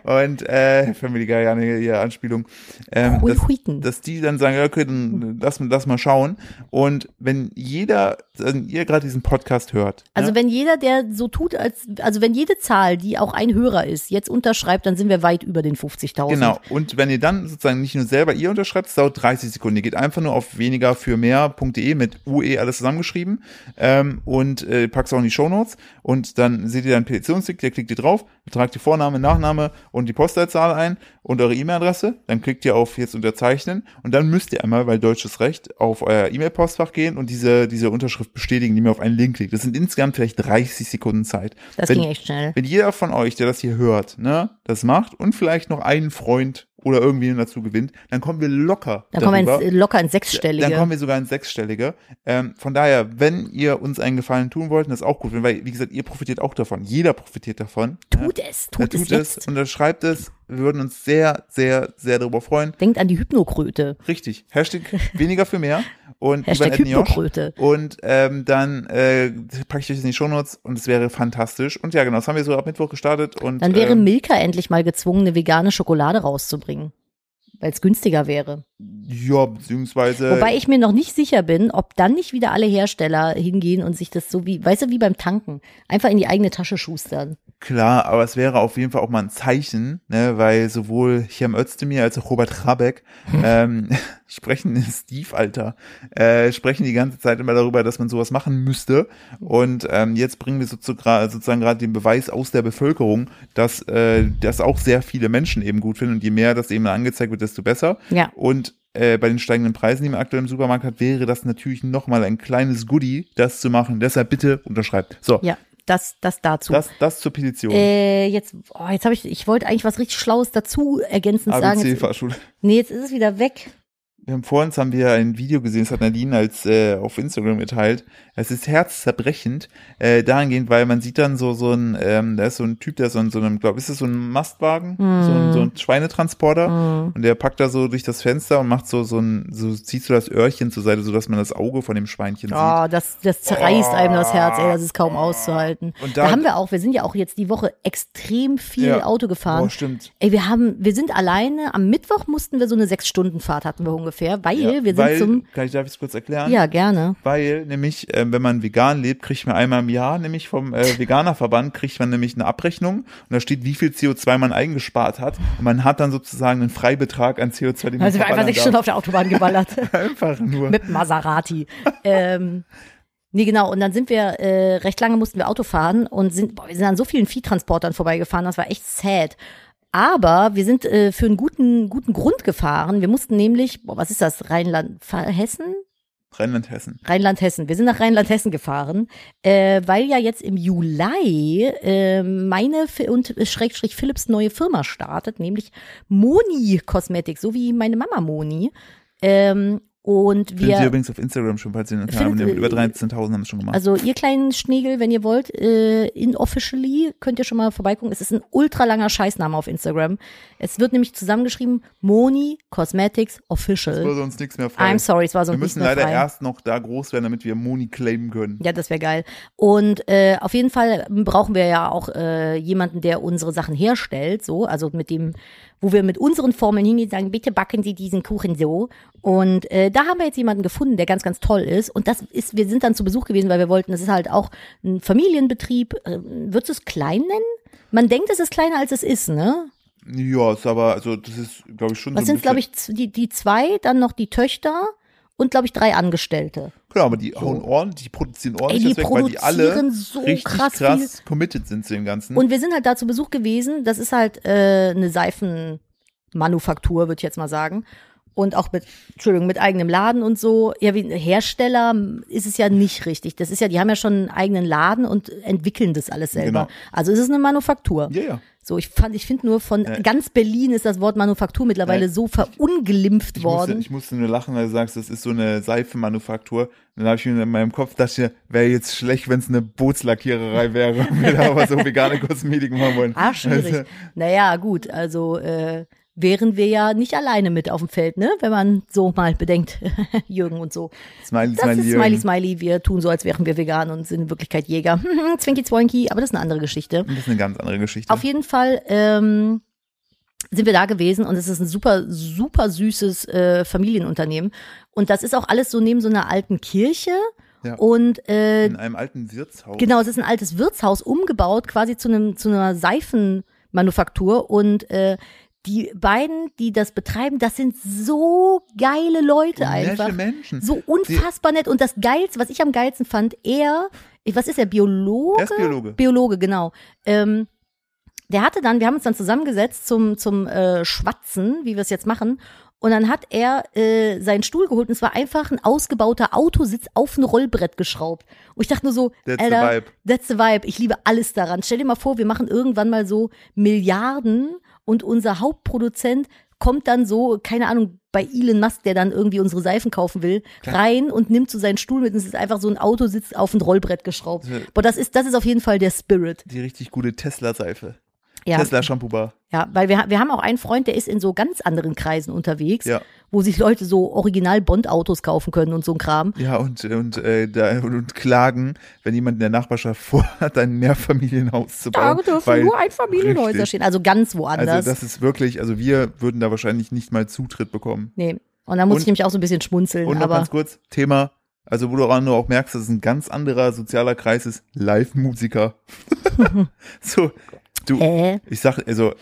und äh, Family Guy, eine ihre Anspielung. Ähm, Hui, dass, dass die dann sagen, okay, dann lass, lass mal schauen. Und wenn jeder, wenn ihr gerade diesen Podcast hört, Also ne? wenn jeder, der so tut, als, also wenn jede Zahl, die auch ein Hörer ist, jetzt unterschreibt, dann sind wir weit über den 50.000. Genau. Und wenn ihr dann sozusagen nicht nur selber ihr unterschreibt, es dauert 30 Sekunden. Ihr geht einfach nur auf weniger für mehr.de mit UE alles zusammengeschrieben ähm, und äh, packst auch in die Shownotes und dann seht ihr dann Petitionstick, der klickt ihr drauf, tragt die Vorname, Nachname und die Postleitzahl ein und eure E-Mail-Adresse. Dann klickt ihr auf jetzt unterzeichnen und dann müsst ihr einmal, weil deutsches Recht, auf euer E-Mail-Postfach gehen und diese, diese Unterschrift bestätigen, die mir auf einen Link klickt. Das sind insgesamt vielleicht 30 Sekunden Zeit. Das Wenn- ging echt schnell. wenn jeder von euch, der das hier hört, ne, das macht und vielleicht noch einen Freund oder irgendwie dazu gewinnt, dann kommen wir locker Dann kommen wir darüber. ins, locker ins Sechsstellige. Dann kommen wir sogar ins Sechsstellige. Ähm, von daher, wenn ihr uns einen Gefallen tun wollt, das ist auch gut, weil, wie gesagt, ihr profitiert auch davon. Jeder profitiert davon. tut es, Ja, tut, es tut es, unterschreibt es. Wir würden uns sehr, sehr, sehr darüber freuen. Denkt an die Hypnokröte. Richtig. Hashtag weniger für mehr. Und Hashtag. Hypnokröte. Und ähm, dann äh, packe ich euch das in die Shownotes und es wäre fantastisch. Und ja, genau, das haben wir so ab Mittwoch gestartet. Und, Dann wäre ähm, Milka endlich mal gezwungen, eine vegane Schokolade rauszubringen. Weil es günstiger wäre. Ja, beziehungsweise. Wobei ich mir noch nicht sicher bin, ob dann nicht wieder alle Hersteller hingehen und sich das so wie, weißt du, wie beim Tanken, einfach in die eigene Tasche schustern. Klar, aber es wäre auf jeden Fall auch mal ein Zeichen, ne, weil sowohl Cem Özdemir als auch Robert Habeck ähm, sprechen, Steve, Alter, äh, sprechen die ganze Zeit immer darüber, dass man sowas machen müsste. Und ähm, jetzt bringen wir sozusagen sozusagen gerade den Beweis aus der Bevölkerung, dass äh, das auch sehr viele Menschen eben gut finden. Und je mehr das eben angezeigt wird, desto besser. Ja. Und äh, bei den steigenden Preisen, die man aktuell im Supermarkt hat, wäre das natürlich nochmal ein kleines Goodie, das zu machen. Deshalb bitte unterschreibt. So, Ja, das, das dazu. das, das zur Petition. äh, jetzt, oh, jetzt habe ich, ich wollte eigentlich was richtig Schlaues dazu ergänzend sagen. ABC-Fahrschule. nee, jetzt ist es wieder weg. Wir haben vor uns haben wir ein Video gesehen, das hat Nadine als äh, auf Instagram geteilt. Es ist herzzerbrechend, äh, dahingehend, weil man sieht dann so so ein, ähm, da ist so ein Typ, der so in so einem, glaube ist das so ein Mastwagen, so, ein, so ein Schweinetransporter und der packt da so durch das Fenster und macht so so ein, so ziehst du das Öhrchen zur Seite, so dass man das Auge von dem Schweinchen sieht. Oh, das, das zerreißt einem das Herz, ey, das ist kaum auszuhalten. Und da, da- haben wir auch, wir sind ja auch jetzt die Woche extrem viel Ja. Auto gefahren. Boah, stimmt. Ey, wir haben, wir sind alleine, am Mittwoch mussten wir so eine Sechs-Stunden-Fahrt hatten wir ungefähr, weil Ja, wir sind weil, zum, kann ich darf ich es kurz erklären? ja, gerne. Weil nämlich, äh, wenn man vegan lebt, kriegt man einmal im Jahr, nämlich vom äh, Veganerverband, kriegt man nämlich eine Abrechnung und da steht, wie viel CO2 man eingespart hat. Und man hat dann sozusagen einen Freibetrag an CO2, den man Also wir einfach sechs Stunden auf der Autobahn geballert. Einfach nur. mit Maserati. ähm, nee, genau. Und dann sind wir, äh, recht lange mussten wir Auto fahren und sind, boah, wir sind an so vielen Viehtransportern vorbeigefahren, das war echt sad. Aber wir sind äh, für einen guten, guten Grund gefahren. Wir mussten nämlich, boah, was ist das, Rheinland, Hessen? Rheinland-Hessen. Rheinland-Hessen. Wir sind nach Rheinland-Hessen gefahren, äh, weil ja jetzt im Juli äh, meine und Schrägstrich Philips neue Firma startet, nämlich Moni Cosmetics, so wie meine Mama Moni. Ähm, und Findet ihr wir, übrigens auf Instagram schon, falls ihr den Findet- Kanal über 13.000 haben es schon gemacht. also ihr kleinen Schnegel, wenn ihr wollt, äh, inofficially könnt ihr schon mal vorbeigucken. Es ist ein ultra langer Scheißname auf Instagram. Es wird nämlich zusammengeschrieben Moni Cosmetics Es Official. wurde uns nichts mehr frei. I'm sorry, es war so Wir nicht müssen mehr leider erst noch da groß werden, damit wir Moni claimen können. Ja, das wäre geil. Und äh, auf jeden Fall brauchen wir ja auch äh, jemanden, der unsere Sachen herstellt, so, also mit dem, wo wir mit unseren Formeln hingehen, sagen, bitte backen Sie diesen Kuchen so. Und äh, da haben wir jetzt jemanden gefunden, der ganz, ganz toll ist. Und das ist, wir sind dann zu Besuch gewesen, weil wir wollten, das ist halt auch ein Familienbetrieb. Äh, würdest du es klein nennen? Man denkt, es ist kleiner als es ist, ne? Ja, ist aber, also das ist, glaube ich, schon Was so sind, glaube ich, die, die zwei, dann noch die Töchter und, glaube ich, drei Angestellte. Genau, aber die hauen ordentlich, die produzieren ordentlich die das weg, weil die alle produzieren so richtig krass krass, committed sind zu dem Ganzen. Und wir sind halt da zu Besuch gewesen. Das ist halt äh, eine Seifenmanufaktur, würde ich jetzt mal sagen. Und auch mit, Entschuldigung, mit eigenem Laden und so. Ja, wie ein Hersteller ist es ja nicht richtig. Das ist ja, die haben ja schon einen eigenen Laden und entwickeln das alles selber. Genau. Also es ist eine Manufaktur. ja, ja. So, ich fand, ich finde nur von Äh. ganz Berlin ist das Wort Manufaktur mittlerweile Äh. so verunglimpft Ich musste, worden. ich musste nur lachen, weil du sagst, das ist so eine Seifenmanufaktur. Dann habe ich mir in meinem Kopf dachte, wäre jetzt schlecht, wenn es eine Bootslackiererei wäre und wir da aber so vegane Kosmetik machen wollen. Ah, schwierig. Also, Naja, gut, also äh, wären wir ja nicht alleine mit auf dem Feld, ne? Wenn man so mal bedenkt, Jürgen und so. Smiley, Das Smiley, ist Jürgen. Smiley Smiley, wir tun so, als wären wir vegan und sind in Wirklichkeit Jäger. Zwinky Zwoinky, aber das ist eine andere Geschichte. Das ist eine ganz andere Geschichte. Auf jeden Fall ähm, sind wir da gewesen und es ist ein super, super süßes äh, Familienunternehmen. Und das ist auch alles so neben so einer alten Kirche. Ja. Und äh, in einem alten Wirtshaus. Genau, es ist ein altes Wirtshaus umgebaut, quasi zu einem zu einer Seifenmanufaktur und äh, die beiden, die das betreiben, das sind so geile Leute Nette einfach. Menschen. So unfassbar nett. Und das Geilste, was ich am geilsten fand, er, was ist er, Biologe? Er ist Biologe. Biologe, genau. Ähm, der hatte dann, wir haben uns dann zusammengesetzt zum, zum äh, Schwatzen, wie wir es jetzt machen. Und dann hat er äh, seinen Stuhl geholt und es war einfach ein ausgebauter Autositz auf ein Rollbrett geschraubt. Und ich dachte nur so, That's the Alter, vibe. that's the vibe. Ich liebe alles daran. Stell dir mal vor, wir machen irgendwann mal so Milliarden und unser Hauptproduzent kommt dann so, keine Ahnung, bei Elon Musk, der dann irgendwie unsere Seifen kaufen will, rein und nimmt so seinen Stuhl mit und es ist einfach so ein Autositz auf ein Rollbrett geschraubt. Ja. Aber das ist, das ist auf jeden Fall der Spirit. Die richtig gute Tesla-Seife. Ja. Tesla Shampoo Bar. Ja, weil wir, wir haben auch einen Freund, der ist in so ganz anderen Kreisen unterwegs, Ja. wo sich Leute so Original-Bond-Autos kaufen können und so ein Kram. Ja, und, und, äh, da, und, und klagen, wenn jemand in der Nachbarschaft vorhat, ein Mehrfamilienhaus zu Da bauen. dürfen weil- nur Einfamilienhäuser richtig. stehen, also ganz woanders. Also das ist wirklich, also wir würden da wahrscheinlich nicht mal Zutritt bekommen. nee. Und da muss Und- ich nämlich auch so ein bisschen schmunzeln, Und noch aber ganz kurz, Thema, also wo du auch merkst, dass es ein ganz anderer sozialer Kreis ist, Live-Musiker. so, du, äh, ich sag, also,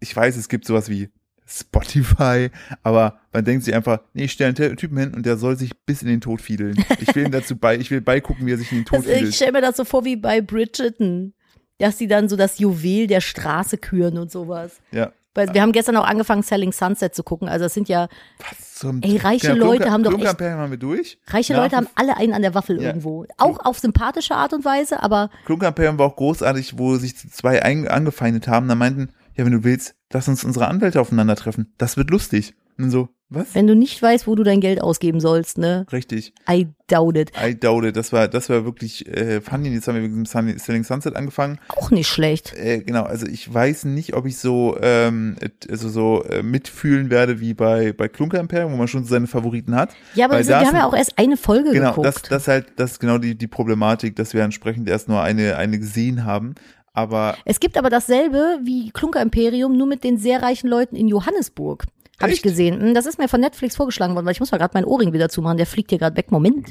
ich weiß, es gibt sowas wie Spotify, aber man denkt sich einfach, nee, ich stelle einen Ty- Typen hin und der soll sich bis in den Tod fiedeln. Ich will ihm dazu bei, ich will beigucken, wie er sich in den Tod das, ich fiedelt. stelle mir das so vor wie bei Bridgerton, dass die dann so das Juwel der Straße küren und sowas. Ja. Weil wir haben gestern auch angefangen, Selling Sunset zu gucken. Also es sind ja, Was zum Ey, reiche Genau, Leute haben doch echt- haben wir durch. reiche Nach Leute haben alle einen an der Waffel Ja. irgendwo. Auch auf sympathische Art und Weise, aber Klunkerperlen war auch großartig, wo sich zwei ein, angefeindet haben. Da meinten, ja, wenn du willst, lass uns unsere Anwälte aufeinandertreffen. Das wird lustig. Und so, Was? Wenn du nicht weißt, wo du dein Geld ausgeben sollst, ne? Richtig. I doubt it. I doubt it. Das war, das war wirklich äh, funny. Jetzt haben wir mit dem Sunny- Selling Sunset angefangen. Auch nicht schlecht. Äh, genau, also ich weiß nicht, ob ich so ähm, also so äh, mitfühlen werde wie bei bei Klunker Imperium, wo man schon so seine Favoriten hat. Ja, aber Weil wir, haben ja auch erst eine Folge Genau, geguckt. das das halt das ist genau die die Problematik, dass wir entsprechend erst nur eine eine gesehen haben. Aber Es gibt aber dasselbe wie Klunker Imperium, nur mit den sehr reichen Leuten in Johannesburg. Habe ich gesehen. Hm, Das ist mir von Netflix vorgeschlagen worden, weil ich muss mal gerade meinen Ohrring wieder zumachen. Der fliegt hier gerade weg. Moment.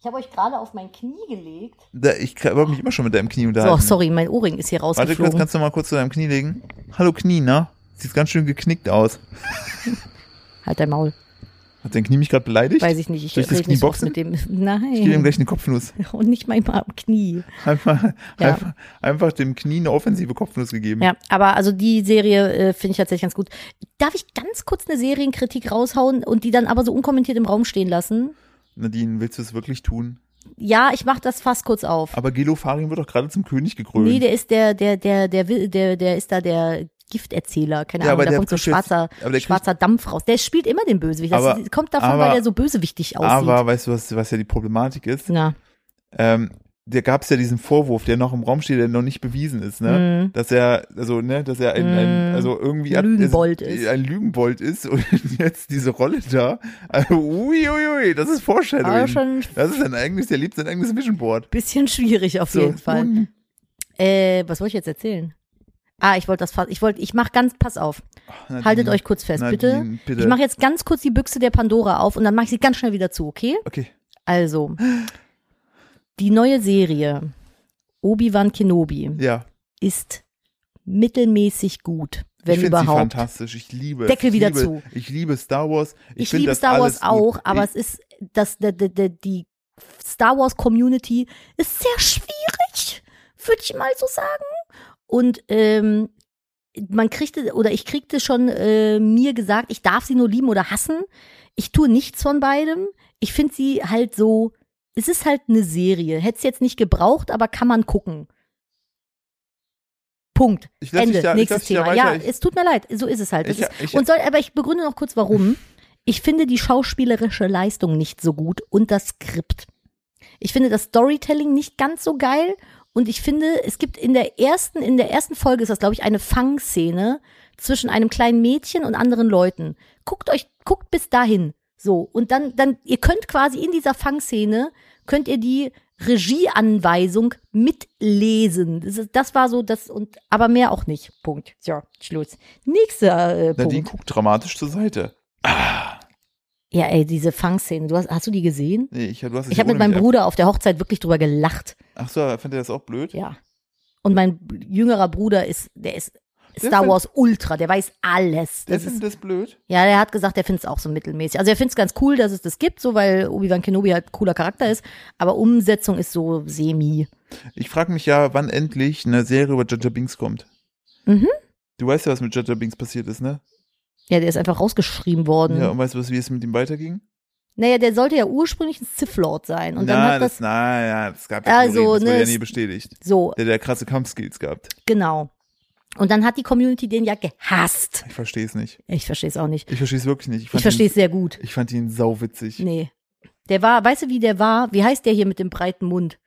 Ich habe euch gerade auf mein Knie gelegt. da, ich wollte mich immer schon mit deinem Knie So, unterhalten. sorry, mein Ohrring ist hier Warte rausgeflogen. kannst du mal kurz zu deinem Knie legen? Hallo Knie, na? Sieht ganz schön geknickt aus. halt dein Maul. Hat dein Knie mich gerade beleidigt? Weiß ich nicht. Ich Soll ich das Knie boxen? mit dem. Ich gebe ihm Nein. gleich eine Kopfnuss. Und nicht mal am Knie. Einfach, Ja. einfach, einfach dem Knie eine offensive Kopfnuss gegeben. Ja, aber also die Serie äh, finde ich tatsächlich ganz gut. Darf ich ganz kurz eine Serienkritik raushauen und die dann aber so unkommentiert im Raum stehen lassen? Nadine, willst du es wirklich tun? Ja, ich mach das fast kurz auf. Aber Gelofarin wird doch gerade zum König gekrönt. Nee, der ist der, der, der, der, will- der, der ist da der Gifterzähler, keine Ja, Ahnung, da der kommt so kriegt jetzt- schwarzer, schwarzer Dampf raus. Der spielt immer den Bösewicht. Das Aber- kommt davon, aber- weil der so bösewichtig aussieht. Aber weißt du, was, was ja die Problematik ist? Na, Ähm, da gab es ja diesen Vorwurf, der noch im Raum steht, der noch nicht bewiesen ist, ne? Mhm. Dass er, also, ne, dass er ein, ein Mm. also irgendwie Lügenbold also, ist. ein Lügenbold ist und jetzt diese Rolle da. Also, ui, ui, ui, das ist Foreshadowing. Das ist sein eigenes, der liebt sein eigenes Vision Board. bisschen schwierig auf jeden Fall. Äh, was wollte ich jetzt erzählen? Ah, ich wollte das fast, ich wollte, ich mach ganz, pass auf. Nadine, Haltet euch kurz fest, bitte. Nadine, bitte. Ich mache jetzt ganz kurz die Büchse der Pandora auf und dann mache ich sie ganz schnell wieder zu, okay? Okay. Also, die neue Serie Obi-Wan Kenobi Ja. ist mittelmäßig gut, wenn ich finde sie überhaupt. fantastisch. Ich liebe Deckel. Ich wieder liebe, zu. Ich liebe Star Wars. Ich, Ich, liebe Star Wars auch, gut. aber ich, es ist das die, die, die Star Wars Community ist sehr schwierig, würde ich mal so sagen. Und ähm, man kriegte oder ich kriegte schon äh, mir gesagt, ich darf sie nur lieben oder hassen. Ich tue nichts von beidem. Ich finde sie halt so. Es ist halt eine Serie. Hätte es jetzt nicht gebraucht, aber kann man gucken. Punkt. Ich Ende. da- Nächstes Thema. Ja, Ich- es tut mir leid. So ist es halt. Ich- ist, ich- und soll, aber ich begründe noch kurz, warum. Ich finde die schauspielerische Leistung nicht so gut und das Skript. Ich finde das Storytelling nicht ganz so geil und ich finde, es gibt in der ersten, in der ersten Folge ist das, glaube ich, eine Fangszene zwischen einem kleinen Mädchen und anderen Leuten. Guckt euch, guckt bis dahin. So. Und dann, dann, ihr könnt quasi in dieser Fangszene, könnt ihr die Regieanweisung mitlesen. Das, das war so das und aber mehr auch nicht. Punkt. So, Schluss. Nächster äh, Nadine Punkt. guckt dramatisch zur Seite. Ja, ey, diese Fangszene. Du hast, hast du die gesehen? Nee, ich, du hast Ich habe mit meinem Bruder auf der Hochzeit wirklich drüber gelacht. Ach so, fand er das auch blöd? Ja. Und mein jüngerer Bruder ist, der ist Der Star Wars Ultra, der weiß alles. Der Das ist, findet das blöd? ja, der hat gesagt, der findet es auch so mittelmäßig. Also er findet es ganz cool, dass es das gibt, so weil Obi-Wan Kenobi halt ein cooler Charakter ist, aber Umsetzung ist so semi. Ich frage mich ja, wann endlich eine Serie über Jaja Binks kommt. Mhm. Du weißt ja, was mit Jaja Binks passiert ist, ne? Ja, der ist einfach rausgeschrieben worden. Ja, und weißt du, was, wie es mit ihm weiterging? Naja, der sollte ja ursprünglich ein Sith Lord sein. Und dann na, hat das, na, ja, das gab ja Also, Theorien, das ne, wurde ja nie bestätigt. so, Der, der krasse Kampfskills gehabt. genau. Und dann hat die Community den ja gehasst. Ich verstehe es nicht. Ich verstehe es auch nicht. Ich verstehe es wirklich nicht. Ich, Ich verstehe es sehr gut. Ich fand ihn sauwitzig. Nee. Der war, weißt du, wie der war? Wie heißt der hier mit dem breiten Mund?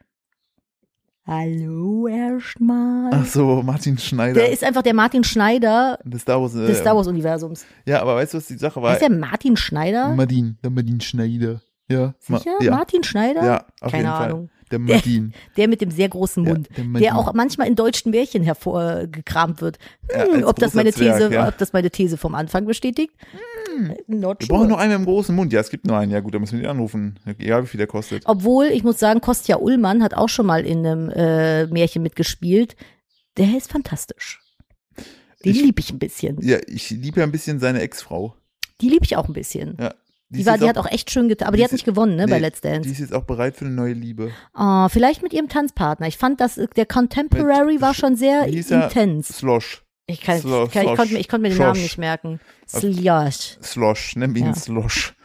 Hallo erstmal. Ach so, Martin Schneider. Der ist einfach der Martin Schneider des Star Wars. Äh, des Star Wars Universums. Ja, aber weißt du, was die Sache war? Heißt der Martin Schneider? Martin, der Martin Schneider. Ja. Ma- Sicher? Ja, Martin Schneider? ja auf Keine jeden Ahnung. Der Martin. Der mit dem sehr großen Ja, Mund. der der, Martin. auch manchmal in deutschen Märchen hervorgekramt wird. Ja, Hm, als ob das meine Zwerg, These, ja. ob das meine These vom Anfang bestätigt? Not Wir sure. brauchen noch einen im großen Mund. Ja, es gibt nur einen. Ja gut, da müssen wir den anrufen. Egal wie viel der kostet. Obwohl, ich muss sagen, Kostja Ullmann hat auch schon mal in einem äh, Märchen mitgespielt. Der ist fantastisch. Den Ich- lieb ich ein bisschen. Ja, ich liebe ja ein bisschen seine Ex-Frau. Die lieb ich auch ein bisschen. Ja. Die, ist war, die auch- hat auch echt schön getan, aber die die hat ist- nicht gewonnen, ne, bei nee, Let's Die Dance. ist jetzt auch bereit für eine neue Liebe. Oh, vielleicht mit ihrem Tanzpartner. Ich fand, dass äh, der Contemporary Mit- war schon sehr intens. Slosh. Ich, kann, Slo- ich, ich, Slosh. konnte mir, ich konnte mir den Namen Slosh. nicht merken. Slosh. Slosh, wir ihn Ja. Slosh.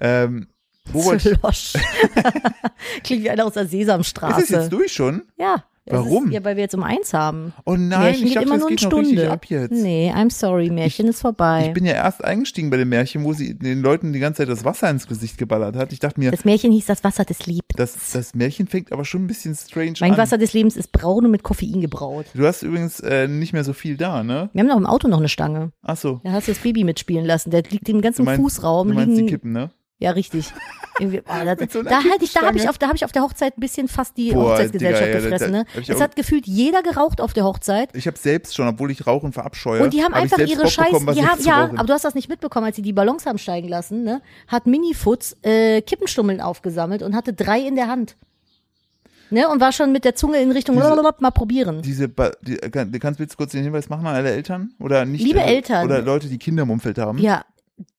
Ähm, Slosh. Klingt wie einer aus der ist Sesamstraße. das jetzt durch schon? Ja, Warum? Ist, ja, weil wir jetzt um eins haben. Oh nein, Märchen ich dachte, immer nur eine geht noch richtig Stunde. ab jetzt. Nee, I'm sorry, Märchen ist vorbei. Ich bin ja erst eingestiegen bei dem Märchen, wo sie den Leuten die ganze Zeit das Wasser ins Gesicht geballert hat. Ich dachte mir, das Märchen hieß das Wasser des Lebens. das, das Märchen fängt aber schon ein bisschen strange mein an. Wasser des Lebens ist braun und mit Koffein gebraut. Du hast übrigens äh, nicht mehr so viel da, ne? Wir haben noch im Auto noch eine Stange. Ach so. Da hast du das Baby mitspielen lassen. Der liegt im ganzen Du meinst- Fußraum. Du meinst liegen, die Kippen, ne? Ja, richtig. Irgendwie, oh, da so da, halt ich, da habe ich, Kippenstange. auf, da hab ich auf der Hochzeit ein bisschen fast die Boah, Hochzeitsgesellschaft Digga, ja, gefressen. da Ne? Es hat gefühlt jeder geraucht auf der Hochzeit. Ich habe selbst schon, obwohl ich Rauchen verabscheue. Und die haben hab einfach ihre Bock Scheiße, bekommen, die haben, ja, aber du hast das nicht mitbekommen, als sie die Ballons haben steigen lassen, ne? Hat Minifutz äh, Kippenstummeln aufgesammelt und hatte drei in der Hand. Ne? Und war schon mit der Zunge in Richtung Diese- mal probieren. Diese, die, du kannst bitte kurz den Hinweis machen an alle Eltern? Oder nicht? Liebe äh, Eltern. Oder Leute, die Kinder im Umfeld haben. Ja,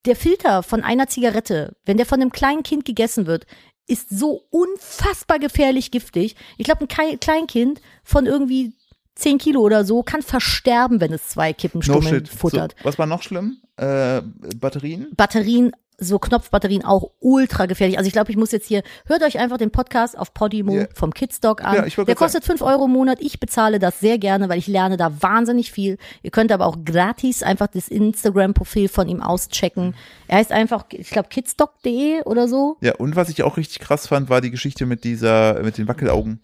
der Filter von einer Zigarette, wenn der von einem kleinen Kind gegessen wird, ist so unfassbar gefährlich giftig. Ich glaube, ein Kleinkind von irgendwie 10 Kilo oder so kann versterben, wenn es zwei No Kippenstummeln shit. futtert. So, was war noch schlimm? Äh, Batterien? Batterien, so Knopfbatterien auch ultra gefährlich. Also ich glaube, ich muss jetzt hier, hört euch einfach den Podcast auf Podimo Ja. vom Kidstock an. Ja, Der kostet 5 Euro im Monat. Ich bezahle das sehr gerne, weil ich lerne da wahnsinnig viel. Ihr könnt aber auch gratis einfach das Instagram-Profil von ihm auschecken. Er heißt einfach, ich glaube, kidstock.de oder so. Ja, und was ich auch richtig krass fand, war die Geschichte mit dieser, mit den Wackelaugen.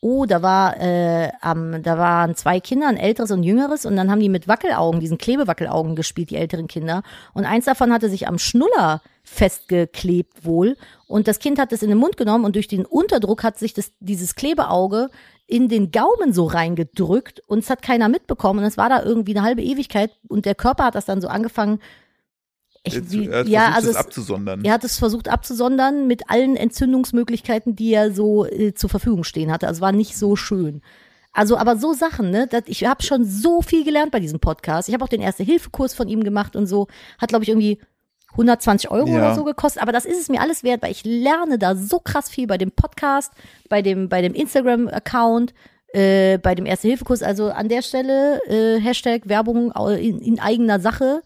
Oh, da war, äh, am, da waren zwei Kinder, ein älteres und jüngeres, und dann haben die mit Wackelaugen, diesen Klebewackelaugen gespielt, die älteren Kinder. Und eins davon hatte sich am Schnuller festgeklebt wohl. Und das Kind hat es in den Mund genommen und durch den Unterdruck hat sich das, dieses Klebeauge in den Gaumen so reingedrückt und es hat keiner mitbekommen. Und es war da irgendwie eine halbe Ewigkeit und der Körper hat das dann so angefangen. Jetzt, wie, er hat ja, versucht, also es, abzusondern. er hat es versucht abzusondern mit allen Entzündungsmöglichkeiten, die er so äh, zur Verfügung stehen hatte. Also war nicht so schön. Also, aber so Sachen, ne? Das, ich habe schon so viel gelernt bei diesem Podcast. Ich habe auch den Erste-Hilfe-Kurs von ihm gemacht und so. Hat, glaube ich, irgendwie 120 Euro Ja. oder so gekostet. Aber das ist es mir alles wert, weil ich lerne da so krass viel bei dem Podcast, bei dem, bei dem Instagram-Account, äh, bei dem Erste-Hilfe-Kurs. Also an der Stelle äh, Hashtag Werbung in, in eigener Sache.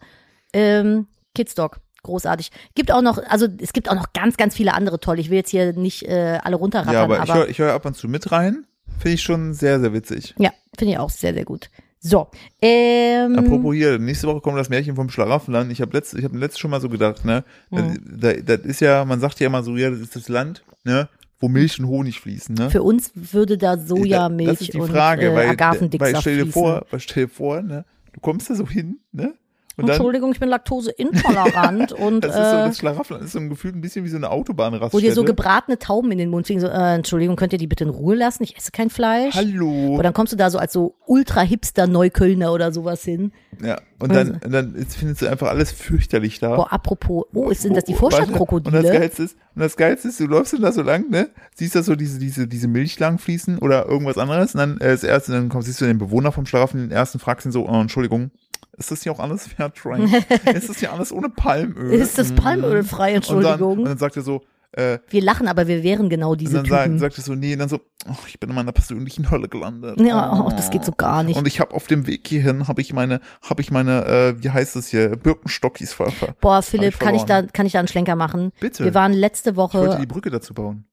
Ähm, Kidstock. Großartig. Gibt auch noch, also es gibt auch noch ganz, ganz viele andere tolle. Ich will jetzt hier nicht äh, alle runterrattern, ja, aber, aber, ich höre ich hör ab und zu mit rein. Finde ich schon sehr, sehr witzig. ja, finde ich auch sehr, sehr gut. So, ähm, Apropos hier, nächste Woche kommt das Märchen vom Schlaraffenland. Ich habe letzt, ich habe letztes schon mal so gedacht, ne? Mhm. Das, das ist ja, man sagt ja immer so, ja, das ist das Land, ne? Wo Milch und Honig fließen, ne? für uns würde da Sojamilch das ist die und Frage, äh, weil, weil stell dir vor, weil stell dir vor, ne? Du kommst da so hin, ne? Und dann, Entschuldigung, ich bin laktoseintolerant und das ist so, äh, das Schlaraffenland ist so ein Gefühl ein bisschen wie so eine Autobahnraststätte. wo dir so gebratene Tauben in den Mund fliegen. So, äh, Entschuldigung, könnt ihr die bitte in Ruhe lassen? Ich esse kein Fleisch. Hallo. Und dann kommst du da so als so ultra-hipster Neuköllner oder sowas hin. Ja, und dann, und dann findest du einfach alles fürchterlich da. Boah, apropos, oh, ist, sind das die Und das Vorstadtkrokodile? Geilste ist, und das Geilste ist, du läufst dann da so lang, ne? Siehst da so diese, diese, diese Milch lang fließen oder irgendwas anderes. Und dann äh, das erste, dann kommst, siehst du den Bewohner vom Schlafen, den ersten fragst ihn so, oh, Entschuldigung, ist das hier auch alles Fairtrade? ist das hier alles ohne Palmöl? Ist das Palmölfrei, Und dann, Entschuldigung? und dann sagt er so, äh, wir lachen, aber wir wären genau und diese dann sagt, Typen. sagt er so, nee, und dann so, oh, ich bin in meiner persönlichen Hölle gelandet. ja, oh, das geht so gar nicht. Und ich habe auf dem Weg hierhin, habe ich meine, habe ich meine, äh, wie heißt das hier, Birkenstockis ver, Boah, Philipp, ich kann ich da, kann ich da einen Schlenker machen? Bitte. Wir waren letzte ich wollte Woche, die Brücke dazu bauen.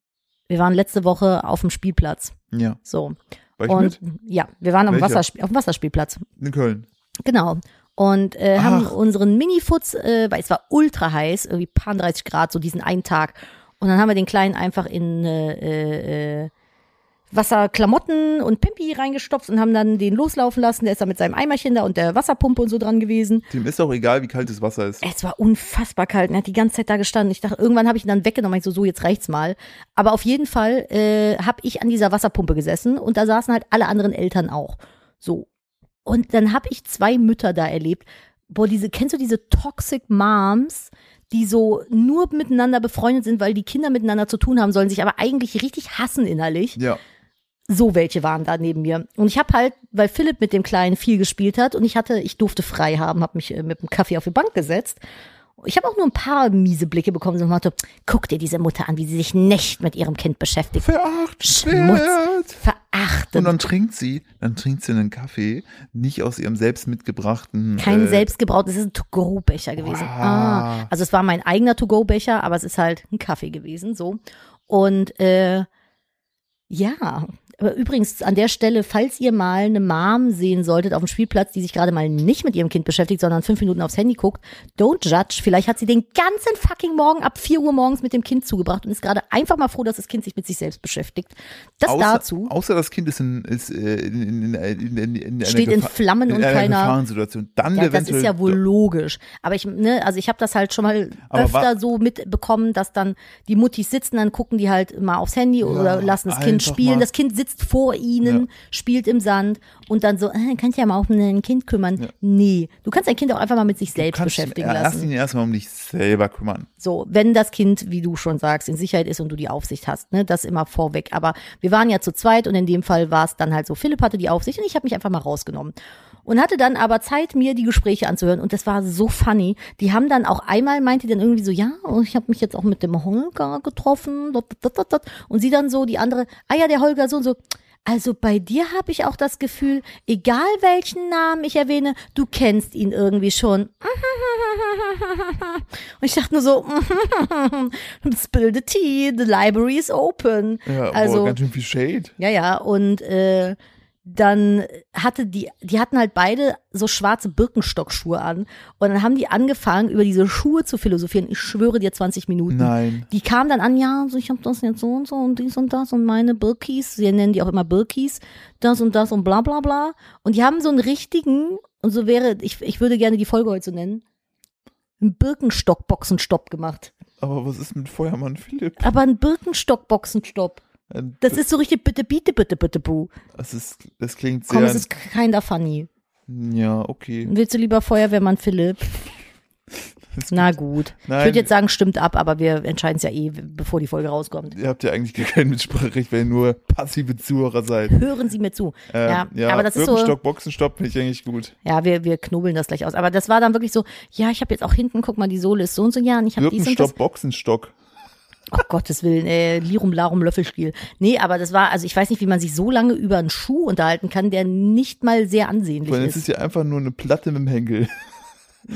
wir waren letzte Woche auf dem Spielplatz. Ja. So. War ich Und mit? ja, wir waren Welcher? Wasserspiel, auf dem Wasserspielplatz. In Köln. Genau. Und äh, haben unseren Minifutz, äh, weil es war ultra heiß, irgendwie paar 30 Grad, so diesen einen Tag. Und dann haben wir den Kleinen einfach in äh, äh, Wasserklamotten und Pimpi reingestopft und haben dann den loslaufen lassen. Der ist dann mit seinem Eimerchen da und der Wasserpumpe und so dran gewesen. Dem ist auch egal, wie kalt das Wasser ist. Es war unfassbar kalt. und Er hat die ganze Zeit da gestanden. Ich dachte, irgendwann habe ich ihn dann weggenommen. Ich so, so, jetzt reicht's mal. Aber auf jeden Fall äh, habe ich an dieser Wasserpumpe gesessen und da saßen halt alle anderen Eltern auch. So. Und dann habe ich zwei Mütter da erlebt. Boah, diese, kennst du diese Toxic Moms, die so nur miteinander befreundet sind, weil die Kinder miteinander zu tun haben sollen, sich aber eigentlich richtig hassen innerlich? Ja. so welche waren da neben mir. Und ich habe halt, weil Philipp mit dem Kleinen viel gespielt hat und ich hatte, ich durfte frei haben, habe mich äh, mit dem Kaffee auf die Bank gesetzt. Ich habe auch nur ein paar miese Blicke bekommen, so Motto, guck dir diese Mutter an, wie sie sich nicht mit ihrem Kind beschäftigt. Verachtenswert. Verachtend. Und dann trinkt sie, dann trinkt sie einen Kaffee, nicht aus ihrem selbst mitgebrachten. Kein äh, selbstgebrautes, es ist ein To-Go-Becher gewesen. Wow. Ah, also es war mein eigener To-Go-Becher, aber es ist halt ein Kaffee gewesen, so. Und äh, ja, übrigens, an der Stelle, falls ihr mal eine Mom sehen solltet auf dem Spielplatz, die sich gerade mal nicht mit ihrem Kind beschäftigt, sondern fünf Minuten aufs Handy guckt, don't judge. Vielleicht hat sie den ganzen fucking Morgen ab vier Uhr morgens mit dem Kind zugebracht und ist gerade einfach mal froh, dass das Kind sich mit sich selbst beschäftigt. Das außer, dazu Außer das Kind ist in, ist, äh, in, in, in, in, steht in Gefahr- Flammen in und einer keiner. Gefahrensituation. Dann Ja, das ist ja wohl logisch. Aber ich, ne, also ich habe das halt schon mal öfter so mitbekommen, dass dann die Muttis sitzen, dann gucken die halt mal aufs Handy oder lassen das Kind spielen. Das Kind sitzt vor ihnen, Ja. spielt im Sand und dann so, äh, kannst ja mal auf ein Kind kümmern. Nee, du kannst dein Kind auch einfach mal mit sich selbst kannst beschäftigen lassen. Linie erstmal um dich selber kümmern. So, wenn das Kind, wie du schon sagst, in Sicherheit ist und du die Aufsicht hast, ne, das immer vorweg. Aber wir waren ja zu zweit und in dem Fall war es dann halt so, Philipp hatte die Aufsicht und ich habe mich einfach mal rausgenommen. Und hatte dann aber Zeit, mir die Gespräche anzuhören. Und das war so funny. Die haben dann auch einmal, meinte dann irgendwie so, ja, und ich habe mich jetzt auch mit dem Holger getroffen. Und sie dann so, die andere, ah ja, der Holger so und so. Also bei dir habe ich auch das Gefühl, egal welchen Namen ich erwähne, du kennst ihn irgendwie schon. Und ich dachte nur so, spill the tea, the library is open. Ja, also, boah, ganz schön viel Shade. ja, ja, und äh, dann hatte die, die hatten halt beide so schwarze Birkenstockschuhe an. Und dann haben die angefangen, über diese Schuhe zu philosophieren. Ich schwöre dir 20 Minuten. Nein. Die kamen dann an, ja, so ich habe das jetzt so und so und dies und das und meine Birkis, sie nennen die auch immer Birkis, das und das und bla bla bla. Und die haben so einen richtigen, und so wäre, ich, ich würde gerne die Folge heute so nennen, einen Birkenstock-Boxenstopp gemacht. Aber was ist mit Feuermann Philipp? Aber ein Birkenstock-Boxenstopp. Ein Das ist so richtig bitte, bitte, bitte, bitte, bu. Das, ist, das klingt sehr. Komm, es ist keiner funny. ja, okay. Willst du lieber Feuerwehrmann Philipp? Na gut. Ich Nein. würde jetzt sagen, stimmt ab, aber wir entscheiden es ja eh, bevor die Folge rauskommt. Ihr habt ja eigentlich gar kein Mitspracherecht, weil ihr nur passive Zuhörer seid. Hören Sie mir zu. Ähm, ja, ja, aber das ist so. Birkenstock, Boxenstopp finde ich eigentlich gut. Ja, wir, wir knobeln das gleich aus. Aber das war dann wirklich so, ja, ich habe jetzt auch hinten, guck mal, die Sohle ist so und so, ja, und ich habe dies und das. Boxenstock. Oh Gottes Willen, äh, Lirum Larum Löffelstiel. Nee, aber das war, also ich weiß nicht, wie man sich so lange über einen Schuh unterhalten kann, der nicht mal sehr ansehnlich Weil es ist. ist ja einfach nur eine Platte mit dem Henkel.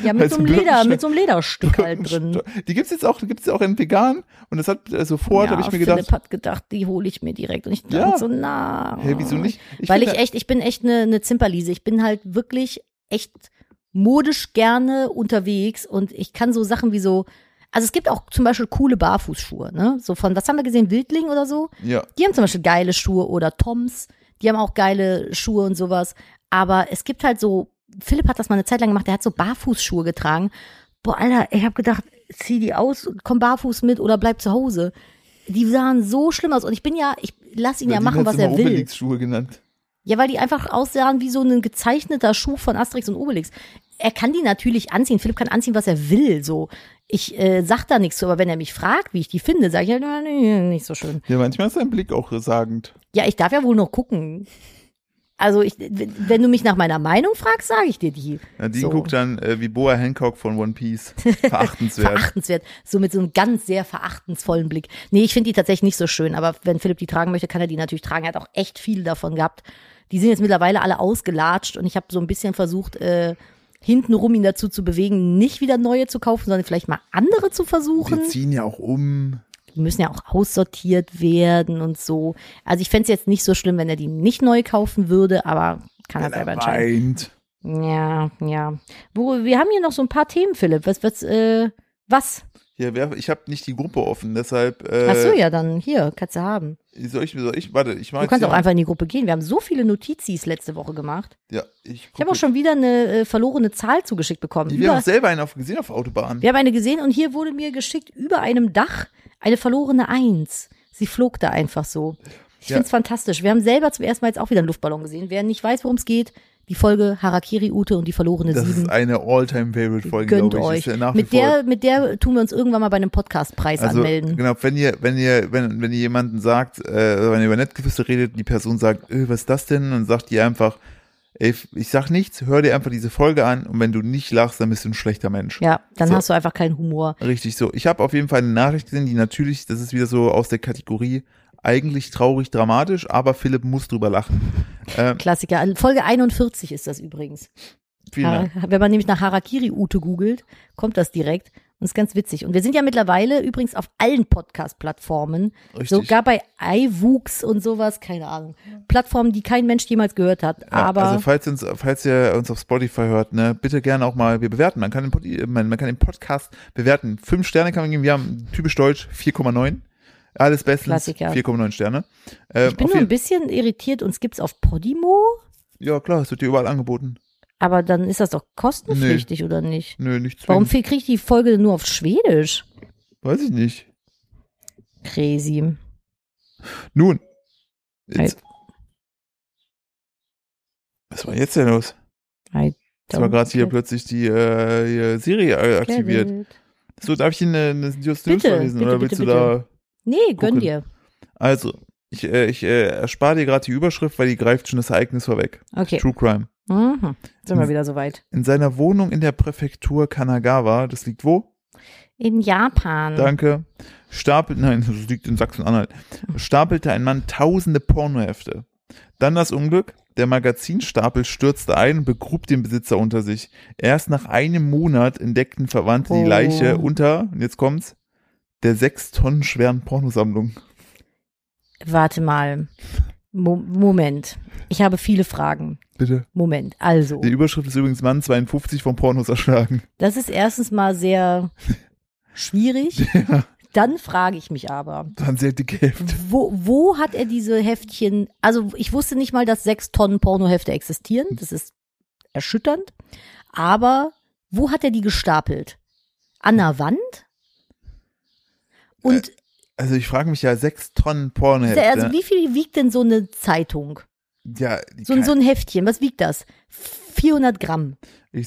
Ja, mit so einem Leder, mit so einem Lederstück halt drin. Die gibt's jetzt auch, die gibt's ja auch in vegan. Und das hat sofort, ja, habe ich mir Philipp gedacht, hat gedacht, die hole ich mir direkt. Und ich dachte Ja. so, na. hey, wieso nicht? Ich Weil ich echt, ich bin echt eine, eine Zimperliese. Ich bin halt wirklich echt modisch gerne unterwegs und ich kann so Sachen wie so, also es gibt auch zum Beispiel coole Barfußschuhe, ne? So von, was haben wir gesehen, Wildling oder so? Ja, Die haben zum Beispiel geile Schuhe oder Toms, die haben auch geile Schuhe und sowas. Aber es gibt halt so, Philipp hat das mal eine Zeit lang gemacht, der hat so Barfußschuhe getragen. Boah, Alter, ich habe gedacht, zieh die aus, komm barfuß mit oder bleib zu Hause. Die sahen so schlimm aus und ich bin ja, ich lass ihn ja Berlin machen, was er will. Obelix-Schuhe genannt. Ja, weil die einfach aussahen wie so ein gezeichneter Schuh von Asterix und Obelix. Er kann die natürlich anziehen. Philipp kann anziehen, was er will. So, ich äh, sag da nichts zu, aber wenn er mich fragt, wie ich die finde, sage ich halt, "Na, nee, nicht so schön. Ja, manchmal ist sein Blick auch sagend. Ja, ich darf ja wohl noch gucken. Also ich, wenn du mich nach meiner Meinung fragst, sage ich dir die. Nadine So. guckt dann äh, wie Boa Hancock von One Piece. Verachtenswert. Verachtenswert. So mit so einem ganz sehr verachtensvollen Blick. Nee, ich finde die tatsächlich nicht so schön, aber wenn Philipp die tragen möchte, kann er die natürlich tragen. Er hat auch echt viel davon gehabt. Die sind jetzt mittlerweile alle ausgelatscht und ich habe so ein bisschen versucht, äh, hintenrum ihn dazu zu bewegen, nicht wieder neue zu kaufen, sondern vielleicht mal andere zu versuchen. Wir ziehen ja auch um. Die müssen ja auch aussortiert werden und so. Also ich fände es jetzt nicht so schlimm, wenn er die nicht neu kaufen würde, aber kann er er selber entscheiden. weint. Ja, ja. Wo, wir haben hier noch so ein paar Themen, Philipp. Was, was, äh, was? Ja, wer, ich habe nicht die Gruppe offen, deshalb. Äh, Ach so, ja, dann hier, kannst du haben. Soll ich, soll ich, warte, ich mach Du kannst auch einfach in die Gruppe gehen. Wir haben so viele Notizis letzte Woche gemacht. Ja, ich, Ich habe auch schon wieder eine äh, verlorene Zahl zugeschickt bekommen. Die, wir Über, haben selber einen auf, gesehen auf der Autobahn. wir haben eine gesehen und hier wurde mir geschickt über einem Dach eine verlorene Eins. Sie flog da einfach so. Ich Ja. find's fantastisch. Wir haben selber zum ersten Mal jetzt auch wieder einen Luftballon gesehen. Wer nicht weiß, worum es geht, die Folge Harakiri Ute und die verlorene Das Sieben. ist eine All-Time-Favorite-Folge, Gönnt glaube ich. euch. Ja mit, der, mit der tun wir uns irgendwann mal bei einem Podcastpreis also, anmelden. genau, wenn ihr, wenn ihr, wenn, wenn ihr jemanden sagt, äh, wenn ihr über Nettgeflüster redet, die Person sagt, äh, was ist das denn? Und sagt ihr einfach, ey, ich sag nichts, hör dir einfach diese Folge an und wenn du nicht lachst, dann bist du ein schlechter Mensch. Ja, dann So. hast du einfach keinen Humor. Richtig so. Ich habe auf jeden Fall eine Nachricht gesehen, die natürlich, das ist wieder so aus der Kategorie eigentlich traurig, dramatisch, aber Philipp muss drüber lachen. Ähm, Klassiker. Folge 41 ist das übrigens. vielen Dank. Wenn man nämlich nach Harakiri Ute googelt, kommt das direkt. Und ist ganz witzig. Und wir sind ja mittlerweile übrigens auf allen Podcast-Plattformen. Sogar bei iWoox und sowas, keine Ahnung. Plattformen, die kein Mensch jemals gehört hat. Ja, Aber also falls, uns, falls ihr uns auf Spotify hört, ne, bitte gerne auch mal, wir bewerten. Man kann den, man, man kann den Podcast bewerten. Fünf Sterne kann man geben. Wir haben typisch deutsch 4,9. Alles bestens. Klassiker. 4,9 Sterne. Ähm, ich bin nur ein bisschen irritiert. Uns gibt's auf Podimo. ja, klar, es wird dir überall angeboten. Aber dann ist das doch kostenpflichtig, oder nicht? Nö, nicht zwingend. Warum kriege ich die Folge nur auf Schwedisch? Weiß ich nicht. Crazy. Nun. Jetzt. Was war jetzt denn los? I Jetzt war gerade hier plötzlich die äh, hier Serie äh, aktiviert. So, darf ich Ihnen eine, News Bitte, vorlesen bitte, oder willst bitte, du da? Nee, gönn Gucken. dir. Also, ich, äh, ich äh, erspare dir gerade die Überschrift, weil die greift schon das Ereignis vorweg. Okay. True Crime. Mhm. Sind wir wieder soweit. In seiner Wohnung in der Präfektur Kanagawa, das liegt wo? In Japan. Danke. Stapelt, nein, das liegt in Sachsen-Anhalt. Stapelte ein Mann tausende Pornohefte. Dann das Unglück. Der Magazinstapel stürzte ein und begrub den Besitzer unter sich. Erst nach einem Monat entdeckten Verwandte die Oh. Leiche unter, und jetzt kommt's, der sechs Tonnen schweren Pornosammlung. Warte mal. Mo Moment. Ich habe viele Fragen. Bitte. Moment. Also, Die Überschrift ist übrigens Mann 52 vom Pornos erschlagen. das ist erstens mal sehr schwierig. Ja, Dann frage ich mich aber, waren sehr dicke Hefte. wo, wo hat er diese Heftchen? Also, ich wusste nicht mal, dass sechs Tonnen Pornohefte existieren. Das ist erschütternd. Aber wo hat er die gestapelt? An der Wand? Und Also ich frage mich ja, sechs Tonnen Pornohefte. also, wie viel wiegt denn so eine Zeitung? ja, So, so ein Heftchen, was wiegt das? 400 Gramm.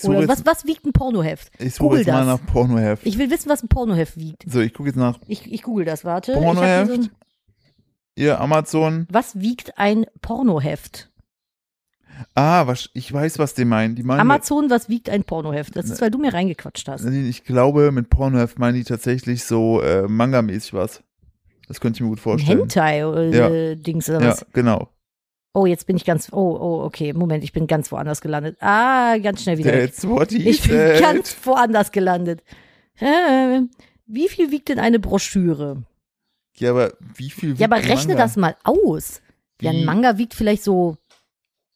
Oder was, was wiegt ein Pornoheft? ich suche jetzt mal das. nach Pornoheft. Ich will wissen, was ein Pornoheft wiegt. so, ich gucke jetzt nach Ich, ich google das, warte. Pornoheft. so ihr Amazon. was wiegt ein Pornoheft? Ah, was, ich weiß, was die meinen. Die meinen, Amazon, was wiegt ein Pornoheft? Das ist, weil du mir reingequatscht hast. ich glaube, mit Pornoheft meinen die tatsächlich so äh, Manga-mäßig was. Das könnte ich mir gut vorstellen. Hentai-Dings oder Ja, was? genau. Oh, jetzt bin ich ganz, oh, oh, okay, Moment, ich bin ganz woanders gelandet. Ah, ganz schnell wieder. That's what he Ich bin said. ganz woanders gelandet. Äh, wie viel wiegt denn eine Broschüre? Ja, aber wie viel Ja, aber wiegt rechne Manga? das mal aus. Ja, ein Wie- Manga wiegt vielleicht so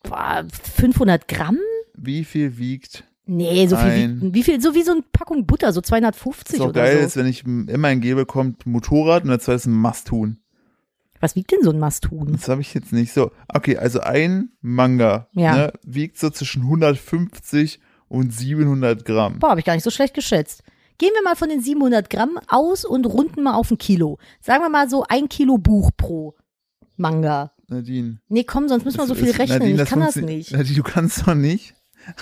boah, 500 Gramm? Wie viel wiegt? Nee, so viel Ein- wiegt, wie viel, so wie so eine Packung Butter, so 250 Was auch oder geil so. ist, wenn ich immer ein Gebe, kommt Motorrad und der zweite ist ein Masthuhn. Was wiegt denn so ein Masthuhn? Das habe ich jetzt nicht so. Okay, also ein Manga Ja. ne, wiegt so zwischen 150 und 700 Gramm. Boah, habe ich gar nicht so schlecht geschätzt. Gehen wir mal von den 700 Gramm aus und runden mal auf ein Kilo. Sagen wir mal so ein Kilo Buch pro Manga. Nadine. Nee, komm, sonst müssen wir so viel ist- rechnen. Nadine, ich kann das nicht. Nadine, du kannst doch nicht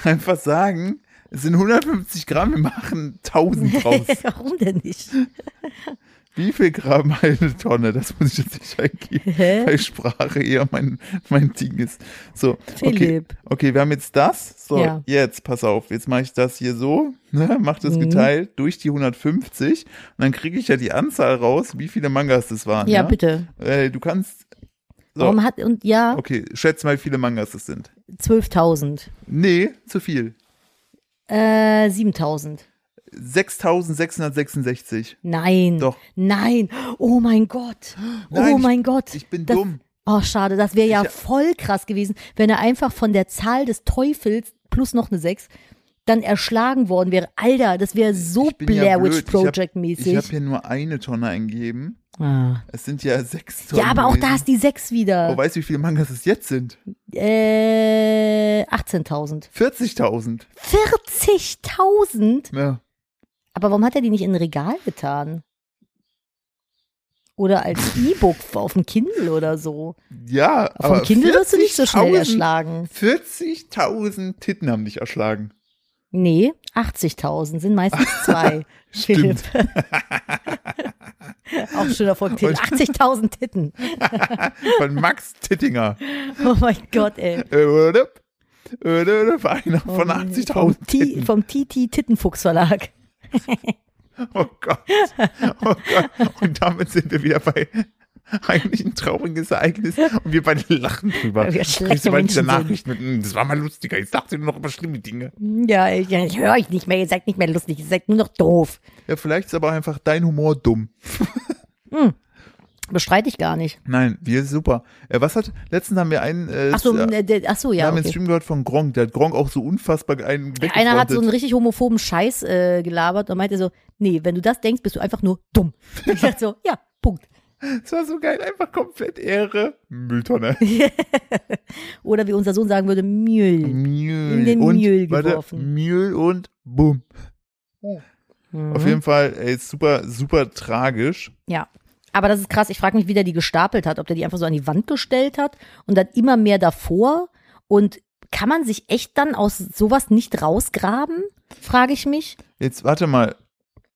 einfach sagen, es sind 150 Gramm, wir machen 1000 draus. Warum denn nicht? Wie viel Gramm eine Tonne? Das muss ich jetzt nicht eingeben, Hä? weil Sprache eher mein, mein Ding ist. So, okay, Philipp. okay, wir haben jetzt das. So, Ja. jetzt, pass auf, jetzt mache ich das hier so, ne, mach das Mhm. geteilt durch die 150 und dann kriege ich ja die Anzahl raus, wie viele Mangas das waren. Ja, Ja, bitte. Äh, du kannst, so, Warum hat, und ja, okay, schätz mal, wie viele Mangas das sind. 12.000. Nee, zu viel. Äh, 7.000. 6666. Nein. Doch. Nein. Oh mein Gott. Nein, oh ich- mein Gott. Ich bin das, dumm. Oh, schade. Das wäre ja Ich- voll krass gewesen, wenn er einfach von der Zahl des Teufels plus noch eine 6 dann erschlagen worden wäre. Alter, das wäre so Ich ja Blair. Witch Ich hab- Project Ich mäßig. habe hier nur eine Tonne eingegeben. ah. Es sind ja sechs Tonnen. Ja, aber auch da ist die 6 Oh, wieder. weißt du, wie viele Mangas es jetzt sind? Äh, 18.000. 40.000. 40.000? Ja. Aber warum hat er die nicht in ein Regal getan? Oder als E-Book auf dem Kindle oder so? Ja, aber Kindle wirst du nicht so schnell 40.000 erschlagen. 40.000 Titten haben dich erschlagen. Nee, 80.000 sind meistens zwei. Stimmt. Auch schöner Folgetitel. 80.000 Titten. Von Max Tittinger. Oh mein Gott, ey. Äh? Äh, oder? Einer von Vom 80.000 T- Titten. Vom TT Tittenfuchs Verlag. Oh Gott. Oh Gott. Und damit sind wir wieder bei eigentlich ein trauriges Ereignis und wir beide lachen drüber. Wir schlechte Menschen sind. Nachricht mit, "Hm, das war mal lustiger, jetzt sagt ihr nur noch über schlimme Dinge. Ja, ja ich höre euch nicht mehr, ihr seid nicht mehr lustig, ihr seid nur noch doof. Ja, vielleicht ist aber einfach dein Humor dumm. Bestreite ich gar nicht. Nein, wir ist super. Äh, was hat, letztens haben wir einen, äh, Ach so, äh, äh, ach so wir ja. haben einen Okay. Stream gehört von Gronk, der hat Gronk auch so unfassbar einen Einer hat so einen richtig homophoben Scheiß äh, gelabert und meinte so, nee, wenn du das denkst, bist du einfach nur dumm. Und ich dachte so, ja, Punkt. Das war so geil, einfach komplett Ehre. Mülltonne. Oder wie unser Sohn sagen würde, Müll. Mühl. In den und, warte, geworfen. Mühl und bumm. Mhm. Auf jeden Fall, ey, ist super, super tragisch. Ja. Aber das ist krass. Ich frage mich, wie der die gestapelt hat. Ob der die einfach so an die Wand gestellt hat und dann immer mehr davor. Und kann man sich echt dann aus sowas nicht rausgraben? Frage ich mich. Jetzt, warte mal.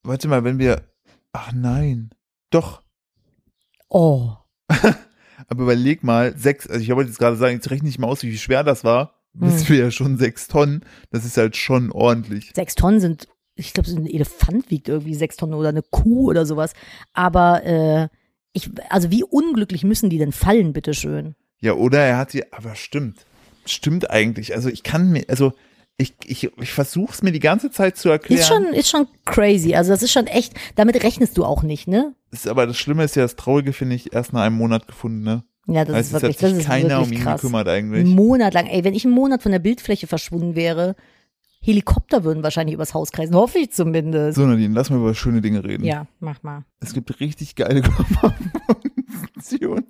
Warte mal, wenn wir, ach nein. Doch. Oh. Aber überleg mal, sechs, also ich wollte jetzt gerade sagen, jetzt rechne ich mal aus, wie schwer das war. Hm. Wissen wir ja schon sechs Tonnen. Das ist halt schon ordentlich. Sechs Tonnen sind, ich glaube, so ein Elefant wiegt irgendwie sechs Tonnen oder eine Kuh oder sowas. Aber äh, ich, also wie unglücklich müssen die denn fallen, bitteschön? Ja, oder er hat die, aber stimmt. Stimmt eigentlich. Also ich kann mir, also ich, ich, ich versuche es mir die ganze Zeit zu erklären. Ist schon, ist schon crazy. Also das ist schon echt, damit rechnest du auch nicht, ne? Ist, aber das Schlimme ist ja, das Traurige finde ich erst nach einem Monat gefunden, ne? Ja, das Also ist es hat wirklich, sich das ist keiner um wirklich ihn krass. gekümmert Einen eigentlich. Monat lang. Ey, wenn ich einen Monat von der Bildfläche verschwunden wäre, Helikopter würden wahrscheinlich übers Haus kreisen. Hoffe ich zumindest. So, Nadine, lass mal über schöne Dinge reden. Ja, mach mal. Es gibt richtig geile Körperfunktion.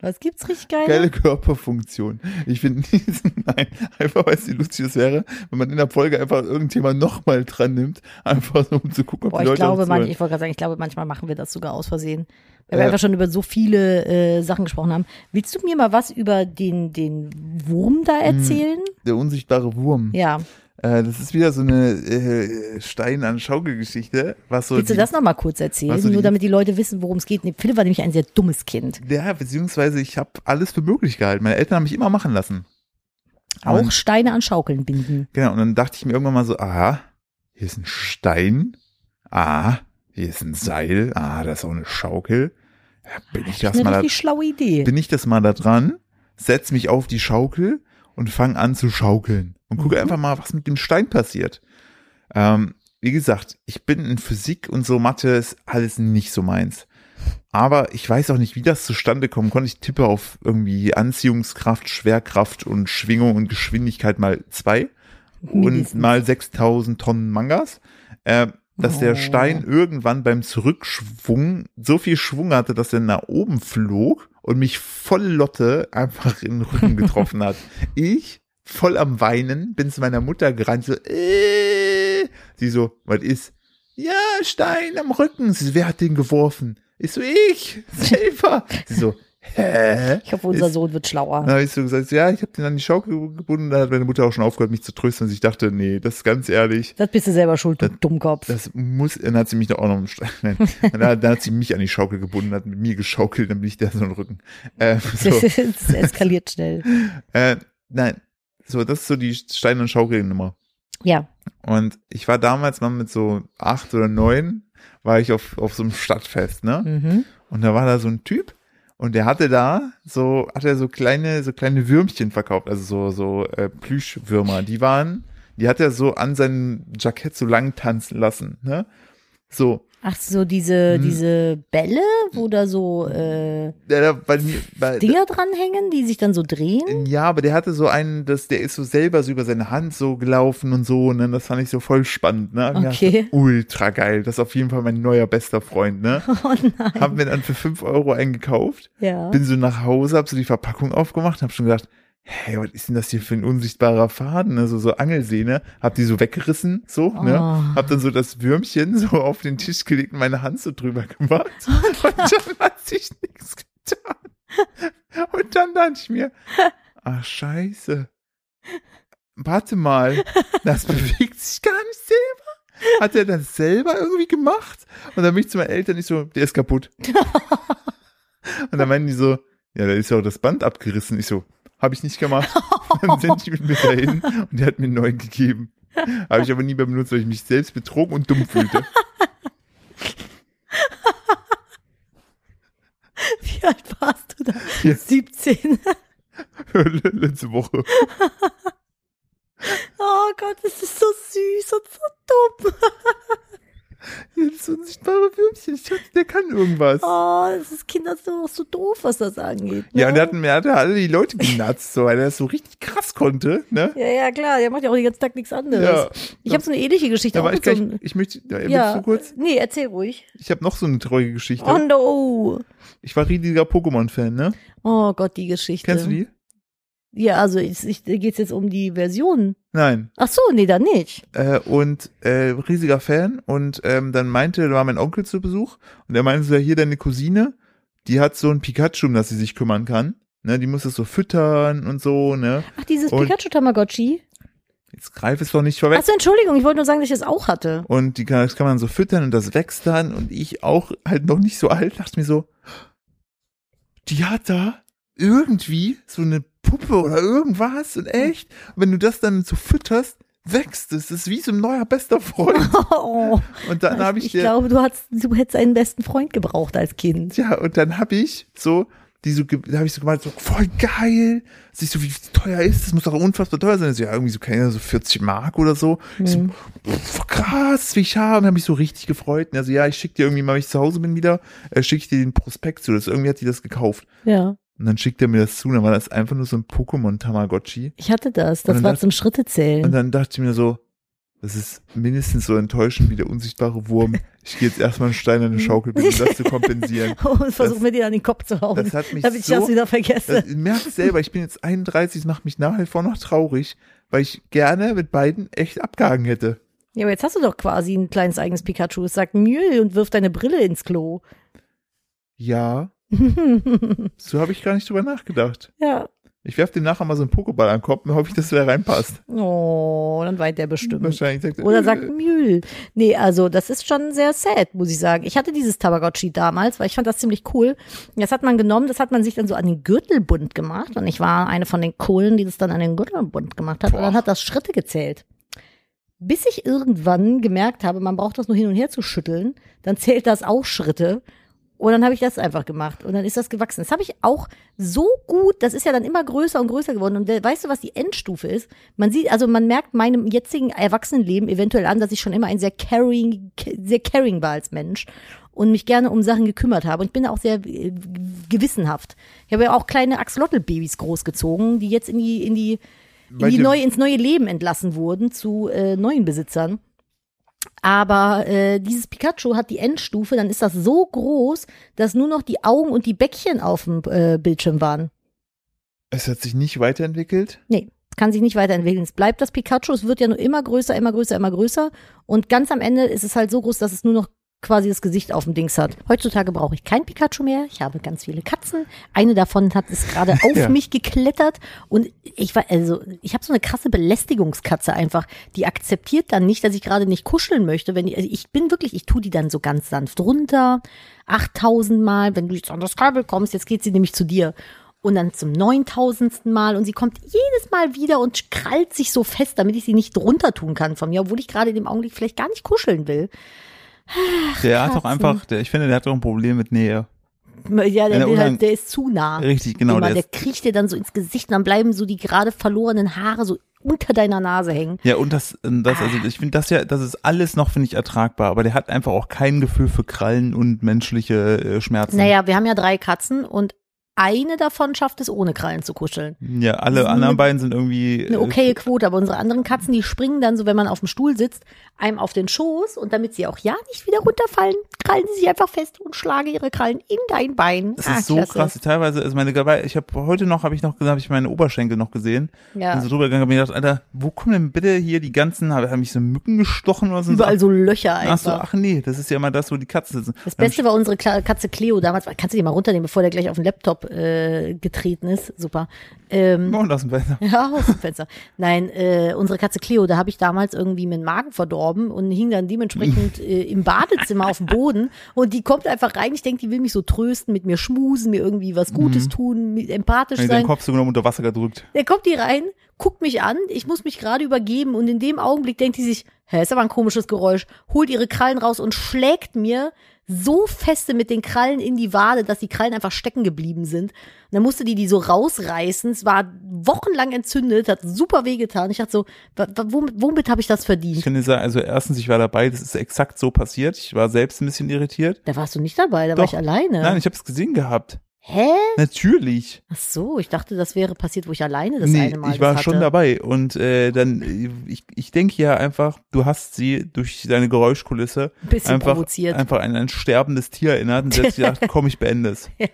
Was gibt's richtig geil? Geile Körperfunktion. Ich finde diesen, nein, einfach weil es wie lustig das wäre, wenn man in der Folge einfach irgendein Thema nochmal dran nimmt, einfach so, um zu gucken, ob Boah, die ich Leute glaube, auch manch, zuhören. ich wollte gerade sagen, ich glaube, manchmal machen wir das sogar aus Versehen. Weil wir Äh. einfach schon über so viele äh, Sachen gesprochen haben. Willst du mir mal was über den, den Wurm da Hm. erzählen? Der unsichtbare Wurm. Ja. Äh, das ist wieder so eine äh, Stein an Schaukelgeschichte, was so Willst du die- das nochmal kurz erzählen? So Nur die- damit die Leute wissen, worum es geht. Nee, Philipp war nämlich ein sehr dummes Kind. Ja, beziehungsweise ich habe alles für möglich gehalten. Meine Eltern haben mich immer machen lassen. Auch Und- Steine an Schaukeln binden. Genau, und dann dachte ich mir irgendwann mal so, aha, hier ist ein Stein, ah, hier ist ein Seil, ah, da ist auch eine Schaukel. Ja, bin ich das Eine mal da, schlaue Idee. bin ich das mal da dran, setz mich auf die Schaukel und fang an zu schaukeln und gucke Mhm. einfach mal, was mit dem Stein passiert. Ähm, wie gesagt, ich bin in Physik und so Mathe ist alles nicht so meins. Aber ich weiß auch nicht, wie das zustande kommen konnte. Ich tippe auf irgendwie Anziehungskraft, Schwerkraft und Schwingung und Geschwindigkeit mal zwei und Mindestens. mal 6000 Tonnen Mangas. Äh, dass der Oh. Stein irgendwann beim Zurückschwung so viel Schwung hatte, dass er nach oben flog und mich voll Lotte einfach in den Rücken getroffen hat. Ich voll am Weinen, bin zu meiner Mutter gerannt, so, äh, sie so, was ist? Ja, Stein am Rücken. Sie so, wer hat den geworfen? Ich so, ich, selber. Sie so, hä? Ich hoffe, unser Ist- Sohn wird schlauer. Dann habe ich so gesagt, ja, ich habe den an die Schaukel gebunden. Da hat meine Mutter auch schon aufgehört, mich zu trösten. Und ich dachte, nee, das ist ganz ehrlich. Das bist du selber schuld, du Dummkopf. Das muss, dann hat sie mich doch auch noch, nein, dann, hat- dann hat sie mich an die Schaukel gebunden, hat mit mir geschaukelt, dann bin ich der so im Rücken. Äh, so, das eskaliert schnell. äh, nein, so, das ist so die Stein- und Schaukelnummer. Ja. Und ich war damals mal mit so acht oder neun, war ich auf, auf so einem Stadtfest, ne? Mhm. Und da war da so ein Typ und der hatte da so, hat er so kleine, so kleine Würmchen verkauft, also so, so äh, Plüschwürmer. Die waren, die hat er so an seinem Jackett so lang tanzen lassen, ne? So. Ach so, diese, Hm. diese Bälle, wo da so äh, Der, der, bei Dinger dranhängen, die sich dann so drehen. ja, aber der hatte so einen, das, der ist so selber so über seine Hand so gelaufen und so, ne? Das fand ich so voll spannend, ne? Und Okay. dachte, ultra geil. Das ist auf jeden Fall mein neuer bester Freund, ne? Oh nein. Hab mir dann für fünf Euro einen gekauft. Ja. bin so nach Hause, hab so die Verpackung aufgemacht, hab schon gedacht, hey, was ist denn das hier für ein unsichtbarer Faden, ne? so, so Angelsehne, hab die so weggerissen, so, ne, Oh. hab dann so das Würmchen so auf den Tisch gelegt und meine Hand so drüber gemacht und dann hat sich nichts getan. Und dann dachte ich mir, ach scheiße, warte mal, das bewegt sich gar nicht selber. Hat er das selber irgendwie gemacht? Und dann bin ich zu meinen Eltern nicht so, der ist kaputt. Und dann meinen die so, ja, da ist ja auch das Band abgerissen. Ich so, habe ich nicht gemacht. dann sind die mit mir dahin und der hat mir einen neuen gegeben. Habe ich aber nie mehr benutzt, weil ich mich selbst betrogen und dumm fühlte. Wie alt Hier. 17. Letzte Woche. Oh Gott, das ist so süß und so dumm. Jetzt unsichtbare. Ich der kann irgendwas. Oh, das ist Kinder auch so doof, was das angeht. Ne? Ja, und der hat, er hat alle die Leute genatzt, so, weil er das so richtig krass konnte, ne? ja, ja, klar, der macht ja auch den ganzen Tag nichts anderes. Ja. Ich habe so eine ähnliche Geschichte auch ich so gleich, einem, ich möchte, ja, ja, du kurz? Nee, erzähl ruhig. Ich habe noch so eine traurige Geschichte. Oh no. Ich war riesiger Pokémon-Fan, ne? Oh Gott, die Geschichte. Kennst du die? Ja, also ich, ich, geht's jetzt um die Version. Nein. Ach so, nee, dann nicht. Äh, und äh, riesiger Fan. Und ähm, dann meinte, da war mein Onkel zu Besuch und er meinte so, ja, hier deine Cousine, die hat so ein Pikachu, um das sie sich kümmern kann. Ne, die muss es so füttern und so, ne? Ach, dieses Und- Pikachu Tamagotchi. Jetzt greif es doch nicht vorweg. Ach so, Entschuldigung, ich wollte nur sagen, dass ich das auch hatte. Und die kann, das kann man so füttern und das wächst dann. Und ich auch halt noch nicht so alt, dachte mir so, die hat da irgendwie so eine Puppe oder irgendwas und echt. Und wenn du das dann so fütterst, wächst es. Das ist wie so ein neuer bester Freund. Oh, Und dann habe ich, ich dir, glaube, du, hast, du hättest einen besten Freund gebraucht als Kind. ja, und dann habe ich so, die so, da habe ich so gemeint, so voll geil. Siehst du, wie teuer ist? Das muss doch unfassbar teuer sein. So, ja, irgendwie so, keine Ahnung, so 40 Mark oder so. Ich so, Mhm. pff, krass, wie ich habe. Und habe mich so richtig gefreut. Und also, ja, ich schicke dir irgendwie mal, wenn ich zu Hause bin wieder, äh, schicke ich dir den Prospekt zu. Das, irgendwie hat die das gekauft. Ja, Und dann schickt er mir das zu. Und dann war das einfach nur so ein Pokémon-Tamagotchi. ich hatte das. Das Und war dachte- zum Schritte Und zählen. dann dachte ich mir so, das ist mindestens so enttäuschend wie der unsichtbare Wurm. Ich gehe jetzt erstmal einen Stein an eine Schaukel, um das zu kompensieren. Und versuch mir den an den Kopf zu hauen, Das hat mich damit ich so, das wieder vergesse. das, merkst selber, ich bin jetzt 31, das macht mich nach wie vor noch traurig, weil ich gerne mit beiden echt abgehangen hätte. Ja, aber jetzt hast du doch quasi ein kleines eigenes Pikachu. Es sagt Mühl und wirft deine Brille ins Klo. Ja, so habe ich gar nicht drüber nachgedacht. ja. Ich werfe dem nachher mal so einen Pokéball an den Kopf und hoffe ich, dass der reinpasst. Oh, dann weint der bestimmt. Wahrscheinlich sagt er, Oder äh, sagt Mühl. Nee, also das ist schon sehr sad, muss ich sagen. Ich hatte dieses Tamagotchi damals, weil ich fand das ziemlich cool. Das hat man genommen, das hat man sich dann so an den Gürtelbund gemacht. Und ich war eine von den Kohlen, die das dann an den Gürtelbund gemacht hat. Und dann Boah. hat das Schritte gezählt. Bis ich irgendwann gemerkt habe, man braucht das nur hin und her zu schütteln, dann zählt das auch Schritte. Und dann habe ich das einfach gemacht und dann ist das gewachsen. Das habe ich auch so gut, das ist ja dann immer größer und größer geworden. Und weißt du, was die Endstufe ist? Man sieht, also man merkt meinem jetzigen Erwachsenenleben eventuell an, dass ich schon immer ein sehr caring, sehr caring war als Mensch und mich gerne um Sachen gekümmert habe. Und ich bin auch sehr äh, gewissenhaft. Ich habe ja auch kleine Axolotl-Babys großgezogen, die jetzt in die, in die, in die neue, ins neue Leben entlassen wurden zu äh, neuen Besitzern. Aber äh, dieses Pikachu hat die Endstufe, dann ist das so groß, dass nur noch die Augen und die Bäckchen auf dem äh, Bildschirm waren. Es hat sich nicht weiterentwickelt. Nee, kann sich nicht weiterentwickeln. Es bleibt das Pikachu, es wird ja nur immer größer, immer größer, immer größer. Und ganz am Ende ist es halt so groß, dass es nur noch quasi das Gesicht auf dem Dings hat. Heutzutage brauche ich kein Pikachu mehr. Ich habe ganz viele Katzen. Eine davon hat es gerade auf Ja. mich geklettert und ich war also ich habe so eine krasse Belästigungskatze einfach. Die akzeptiert dann nicht, dass ich gerade nicht kuscheln möchte, wenn die, also ich bin wirklich, ich tue die dann so ganz sanft runter, 8000 Mal, wenn du jetzt an das Kabel kommst, jetzt geht sie nämlich zu dir. Und dann zum 9000. Mal und sie kommt jedes Mal wieder und krallt sich so fest, damit ich sie nicht drunter tun kann von mir, obwohl ich gerade in dem Augenblick vielleicht gar nicht kuscheln will. Der hat doch einfach, der, ich finde, der hat doch ein Problem mit Nähe. Ja, der, der halt, der ist zu nah. Richtig, genau. Immer, Der der kriecht dir dann so ins Gesicht und dann bleiben so die gerade verlorenen Haare so unter deiner Nase hängen. ja, und das, das, also ich finde das ja, das ist alles noch, finde ich, ertragbar, aber der hat einfach auch kein Gefühl für Krallen und menschliche äh, Schmerzen. Naja, wir haben ja drei Katzen und eine davon schafft es ohne Krallen zu kuscheln. Ja, alle eine- anderen beiden sind irgendwie. Eine äh, okaye Quote, aber unsere anderen Katzen, die springen dann so, wenn man auf dem Stuhl sitzt, einem auf den Schoß und damit sie auch ja nicht wieder runterfallen, krallen sie sich einfach fest und schlagen ihre Krallen in dein Bein. Das Ah, ist so klasse. krass. Teilweise ist meine dabei. Ich habe heute noch, habe ich noch, habe ich meine Oberschenkel noch gesehen. Ja. Bin so drüber gegangen, hab mir gedacht, Alter, wo kommen denn bitte hier die ganzen? Haben mich so Mücken gestochen oder so? Überall so Löcher einfach. Ach so, ach nee, das ist ja immer das, wo die Katzen sitzen. Das Beste war unsere Katze Cleo damals. Kannst du die mal runternehmen, bevor der gleich auf den Laptop äh, getreten ist? Super. Ähm, Und aus dem Fenster. ja, aus dem Fenster. Nein, äh, unsere Katze Cleo, da habe ich damals irgendwie meinen Magen verdorben und hing dann dementsprechend äh, im Badezimmer auf dem Boden. Und die kommt einfach rein. Ich denke, die will mich so trösten, mit mir schmusen, mir irgendwie was Gutes tun, mit- empathisch sein. deinen Kopf so genommen unter Wasser gedrückt. Der kommt die rein, guckt mich an, ich muss mich gerade übergeben und in dem Augenblick denkt die sich, hä, ist aber ein komisches Geräusch, holt ihre Krallen raus und schlägt mir so feste mit den Krallen in die Wade, dass die Krallen einfach stecken geblieben sind. Und dann musste die die so rausreißen. Es war wochenlang entzündet, hat super wehgetan. Ich dachte so, womit, womit habe ich das Ich verdient? kann dir sagen, also erstens, ich war dabei, das ist exakt so passiert. Ich war selbst ein bisschen irritiert. Da warst du nicht dabei, da war Doch. ich alleine. Nein, ich habe es gesehen gehabt. Hä? Natürlich. Ach so, ich dachte, das wäre passiert, wo ich alleine das nee, eine Mal ich war schon dabei. Und äh, dann, ich, ich denke ja einfach, du hast sie durch deine Geräuschkulisse bisschen einfach, provoziert. einfach an ein sterbendes Tier erinnert und sich gedacht, komm, ich beende es. Ja,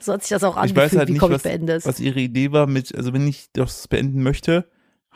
so hat sich das auch Ich angefühlt, weiß halt wie nicht, komm, ich was, beende es. was ihre Idee war mit, also wenn ich das beenden möchte,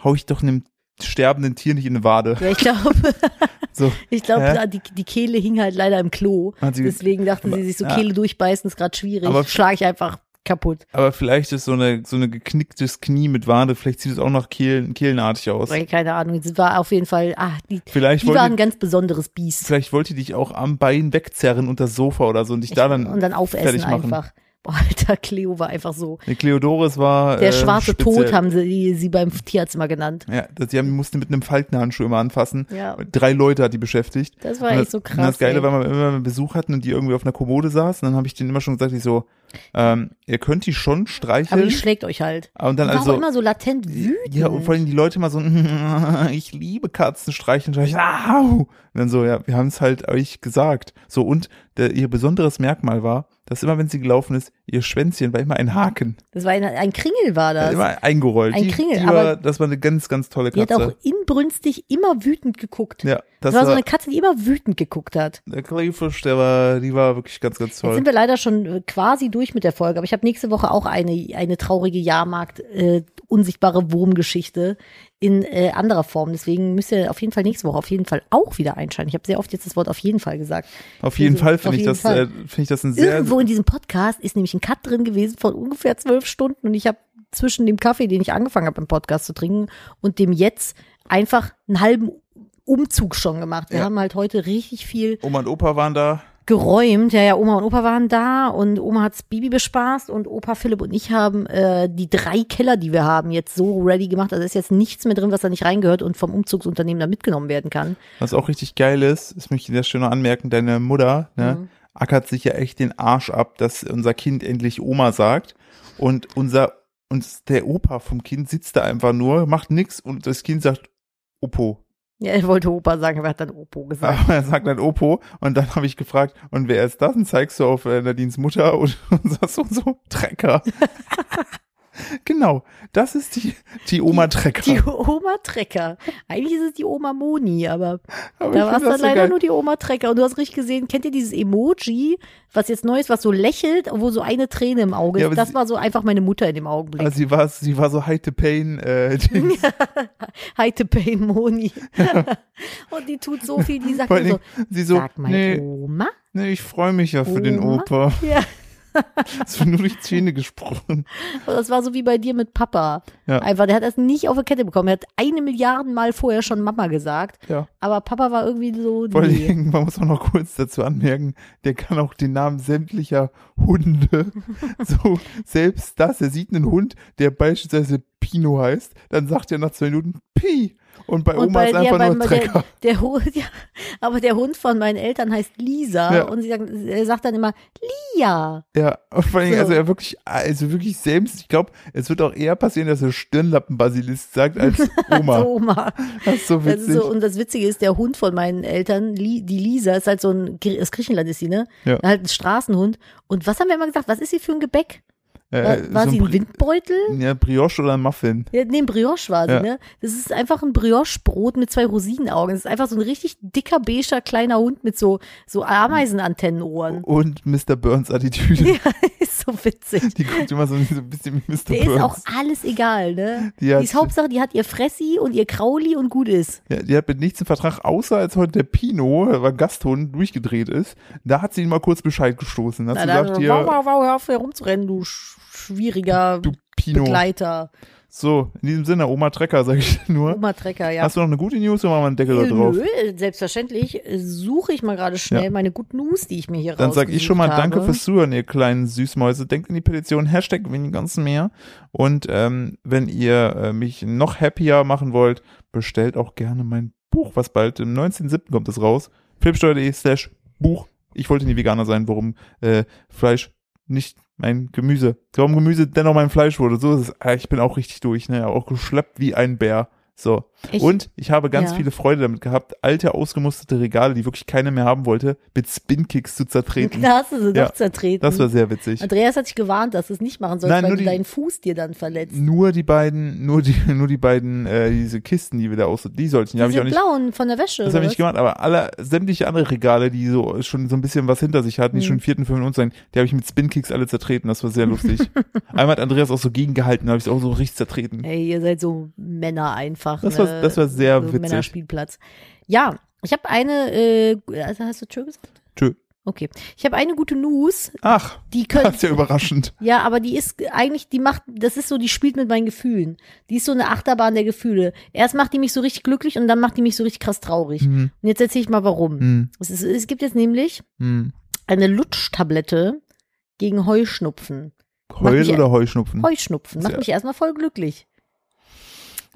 hau ich doch einem sterbenden Tier nicht in eine Wade. Ja, ich glaube, So, ich glaube, Hä? die, die Kehle hing halt leider im Klo. Deswegen dachte aber- sie sich so, ja. Kehle durchbeißen ist gerade schwierig. Aber- Schlage ich einfach kaputt. aber vielleicht ist so eine, so eine geknicktes Knie mit Wade, vielleicht sieht es auch noch Kehlen, kehlenartig aus. Keine Ahnung, es war auf jeden Fall, ah, die, Vielleicht die war ein wollte, ganz besonderes Biest. vielleicht wollte die dich auch am Bein wegzerren unter das Sofa oder so und dich da dann, und dann aufessen fertig machen. einfach. Boah, Alter, Cleo war einfach so. Nee, Cleodoris war Der äh, schwarze speziell. Tod haben sie, sie beim Tierarzt immer genannt. Ja, das, die haben, die mussten mit einem Faltenhandschuh immer anfassen. Ja, Drei Leute hat die beschäftigt. das war Und echt so und krass. das Geile ey. war, wenn wir immer Besuch hatten und die irgendwie auf einer Kommode saß, und dann habe ich denen immer schon gesagt, ich so, ähm, ihr könnt die schon Aber streicheln. die schlägt euch halt. und dann Die war also, auch immer so latent wütend. ja, und vor allem die Leute immer so, ich liebe Katzen streicheln. Und ich, Au! Und dann so, ja, wir haben es halt euch gesagt. So, und der, ihr besonderes Merkmal war, dass immer, wenn sie gelaufen ist, ihr Schwänzchen war immer ein Haken. Das war ein, ein Kringel war das. Immer eingerollt. Ein die, Kringel, die aber- war, das war eine ganz, ganz tolle Die hat Katze. auch inbrünstig immer wütend geguckt. ja, Das, das, war so war, eine Katze, die immer wütend geguckt hat. der Kleefisch, der war, die war wirklich ganz, ganz Jetzt toll. sind wir leider schon äh, quasi durch mit der Folge, aber ich habe nächste Woche auch eine, eine traurige Jahrmarkt, äh, unsichtbare Wurmgeschichte in äh, anderer Form. Deswegen müsst ihr auf jeden Fall nächste Woche auf jeden Fall auch wieder einschalten. Ich habe sehr oft jetzt das Wort auf jeden Fall gesagt. Auf jeden Also, Fall finde ich das, äh, finde ich das ein sehr, Irgendwo in diesem Podcast ist nämlich ein Cut drin gewesen von ungefähr zwölf Stunden und ich habe zwischen dem Kaffee, den ich angefangen habe im Podcast zu trinken und dem jetzt einfach einen halben Umzug schon gemacht. Wir Ja. haben halt heute richtig viel Oma und Opa waren da. Geräumt. Ja, ja, Oma und Opa waren da und Oma hat's Bibi bespaßt und Opa Philipp und ich haben äh, die drei Keller, die wir haben, jetzt so ready gemacht. Also ist jetzt nichts mehr drin, was da nicht reingehört und vom Umzugsunternehmen da mitgenommen werden kann. Was auch richtig geil ist, das möchte ich dir schon noch anmerken, deine Mutter, ne, Mhm. ackert sich ja echt den Arsch ab, dass unser Kind endlich Oma sagt. Und unser, und der Opa vom Kind sitzt da einfach nur, macht nix und das Kind sagt Opo. Ja, er wollte Opa sagen, aber er hat dann Opo gesagt. Aber er sagt dann Opo und dann habe ich gefragt, und wer ist das? Und zeigst du auf äh, Nadines Mutter und, und sagst so, so Trecker. genau, das ist die, die Oma Trecker. Die Oma Trecker. Eigentlich ist es die Oma Moni, aber Aber da war es dann so leider geil. nur die Oma Trecker. Und du hast richtig gesehen, kennt ihr dieses Emoji, was jetzt neu ist, was so lächelt, wo so eine Träne im Auge Ja, ist? aber Das sie- war so einfach meine Mutter in dem Augenblick. Also sie war, sie war so high to pain, äh, Dings. Hi to Pain Moni. Und die tut so viel, die sagt nur so, sie so, sag mal, nee, Oma? nee, ich freue mich ja für den Oma? Opa. Ja. Es wird nur durch die Zähne gesprochen. Und das war so wie bei dir mit Papa. Ja. Einfach, der hat das nicht auf die Kette bekommen. Er hat eine Milliarde Mal vorher schon Mama gesagt. Ja. Aber Papa war irgendwie so, Vor nee. allem, man muss auch noch kurz dazu anmerken, der kann auch den Namen sämtlicher Hunde. so, selbst das, er sieht einen Hund, der beispielsweise Pino heißt, dann sagt er nach zwei Minuten Pi. Und bei Und Oma bei- ist ja, einfach beim- nur Trecker. Der, der Hund, ja, aber der Hund von meinen Eltern heißt Lisa Ja. und sie sagt, er sagt dann immer Lia. Ja, und vor allem, So. also er wirklich, also wirklich selbst, ich glaube, es wird auch eher passieren, dass er Stirnlappenbasilist sagt als Oma. So, Oma. Das ist so Das witzig. ist so, und das Witzige ist, der Hund von meinen Eltern, die Lisa, ist halt so ein, aus Griechenland ist sie, ne? Ja. Halt ein Straßenhund. Und was haben wir immer gesagt? Was ist sie für ein Gebäck? War, Äh, war so sie ein ein Windbeutel? Bri- Ja, Brioche oder ein Muffin. Ja, nee, ein Brioche war sie, Ja. ne? Das ist einfach ein Brioche-Brot mit zwei Rosinenaugen. Das ist einfach so ein richtig dicker, beiger, kleiner Hund mit so, so Ameisenantennenohren. Und Mr. Burns Attitüde. Ja, ist so witzig. Die guckt immer so, so ein bisschen wie Mr. Der ist Burns. auch alles egal, ne? Die Die, hat- ist Hauptsache, die hat ihr Fressi und ihr Krauli und gut ist. Ja, die hat mit nichts im Vertrag, außer als heute der Pino, der war Gasthund, durchgedreht ist. Da hat sie ihn mal kurz Bescheid gestoßen. Hat Na, sie dann, gesagt, wow, wow, wow, hör auf herumzurennen, du sch schwieriger du Pino. Begleiter. So, in diesem Sinne, Oma Trecker, sag ich nur. Oma Trecker, ja. Hast du noch eine gute News oder machen wir einen Deckel da drauf? Selbstverständlich suche ich mal gerade schnell Ja. meine Good News, die ich mir hier Dann sag ich schon mal rausgesucht danke habe. fürs Zuhören, ihr kleinen Süßmäuse. Denkt an die Petition, Hashtag weniger ganz mehr. Und ähm, wenn ihr äh, mich noch happier machen wollt, bestellt auch gerne mein Buch, was bald im 19.07. kommt es raus. Flipsteuer.de slash Buch Ich wollte nie Veganer sein, warum äh, Fleisch nicht mein Gemüse, warum Gemüse dennoch mein Fleisch wurde. So ist es. Ah, Ich bin auch richtig durch, ne? Auch geschleppt wie ein Bär. So. Ich- und ich habe ganz ja. viele Freude damit gehabt, alte, ausgemusterte Regale, die wirklich keiner mehr haben wollte, mit Spin-Kicks zu zertreten. Da hast du sie Ja, doch zertreten. Das war sehr witzig. Andreas hat dich gewarnt, dass du es nicht machen sollst, Nein, weil du die- deinen Fuß dir dann verletzt. Nur die beiden, nur die, nur die beiden, äh, diese Kisten, die wir da aus, die sollten, die habe ich auch nicht, blauen von der Wäsche. das habe ich nicht gemacht, aber alle, sämtliche andere Regale, die so schon so ein bisschen was hinter sich hatten, die Mhm. schon vierten, fünften und sein, die habe ich mit Spin-Kicks alle zertreten, das war sehr lustig. Einmal hat Andreas auch so gegengehalten, da habe ich es auch so richtig zertreten. Ey, ihr seid so Männer einfach. Das ne? war- das war sehr so witzig. Männerspielplatz. Ja, ich habe eine, äh, also hast du Tschö gesagt? Tschö. Okay. Ich habe eine gute News, Ach, die können, das ist ja überraschend. ja, aber die ist eigentlich, die macht, das ist so, die spielt mit meinen Gefühlen. Die ist so eine Achterbahn der Gefühle. Erst macht die mich so richtig glücklich und dann macht die mich so richtig krass traurig. Hm, Und jetzt erzähle ich mal warum. hm, Es, ist, es gibt jetzt nämlich hm. eine Lutschtablette gegen Heuschnupfen. Heul mich- oder Heuschnupfen? Heuschnupfen. Macht Sehr- mich erstmal voll glücklich.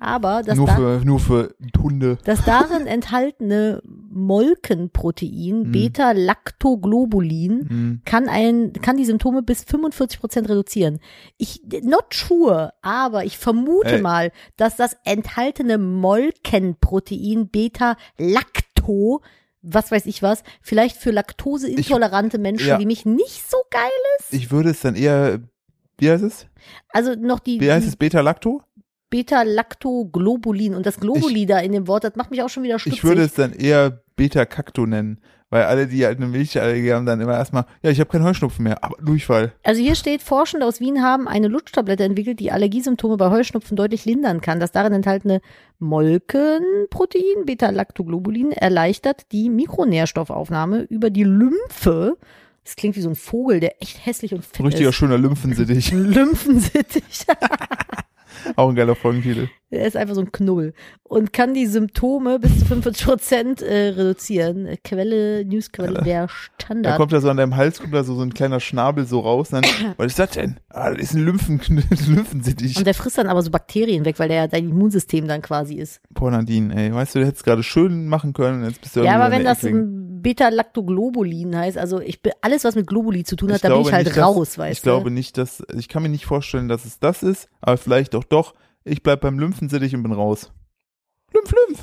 Aber das, nur, da, für, nur für Hunde. das darin enthaltene Molkenprotein, Hm. Beta-Lactoglobulin, Hm. kann, ein, kann die Symptome bis 45 Prozent reduzieren. Ich, not sure, aber ich vermute Ey. mal, dass das enthaltene Molkenprotein Beta-Lacto, was weiß ich was, vielleicht für laktoseintolerante Menschen ja. wie mich nicht so geil ist. Ich würde es dann eher, wie heißt es? Also noch die, Wie heißt es? Beta-Lacto? Beta-Lactoglobulin und das Globuli da in dem Wort, das macht mich auch schon wieder stutzig. Ich würde es dann eher Beta-Cacto nennen. Weil alle, die halt eine Milchallergie haben, dann immer erstmal, ja, ich habe keinen Heuschnupfen mehr, aber Durchfall. Also hier steht, Forschende aus Wien haben eine Lutschtablette entwickelt, die Allergiesymptome bei Heuschnupfen deutlich lindern kann. Das darin enthaltene Molkenprotein, Beta-Lactoglobulin, erleichtert die Mikronährstoffaufnahme über die Lymphe. Das klingt wie so ein Vogel, der echt hässlich und fett richtiger ist. schöner Lymphensittich. Lymphensittich. Auch ein geiler Folgentitel. Er ist einfach so ein Knubbel und kann die Symptome bis zu 45 Prozent äh, reduzieren. Quelle, Newsquelle, Ja. der Da Standard. kommt da so an deinem Hals, kommt da so, so ein kleiner Schnabel so raus. Dann, was ist das denn? Ah, das ist ein Lymphen, Lymphensittich. Und der frisst dann aber so Bakterien weg, weil der ja dein Immunsystem dann quasi ist. Boah, Nadine, ey, weißt du, du hättest gerade schön machen können, jetzt bist du Ja, aber wenn das ein Beta-Lactoglobulin heißt, also ich bin alles, was mit Globuli zu tun hat, Ich da bin ich halt nicht, dass- raus, weißt Ich du. glaube nicht, dass, ich kann mir nicht vorstellen, dass es das ist, aber vielleicht auch doch. Ich bleib beim Lymphensittich und bin raus. Lymph, Lymph.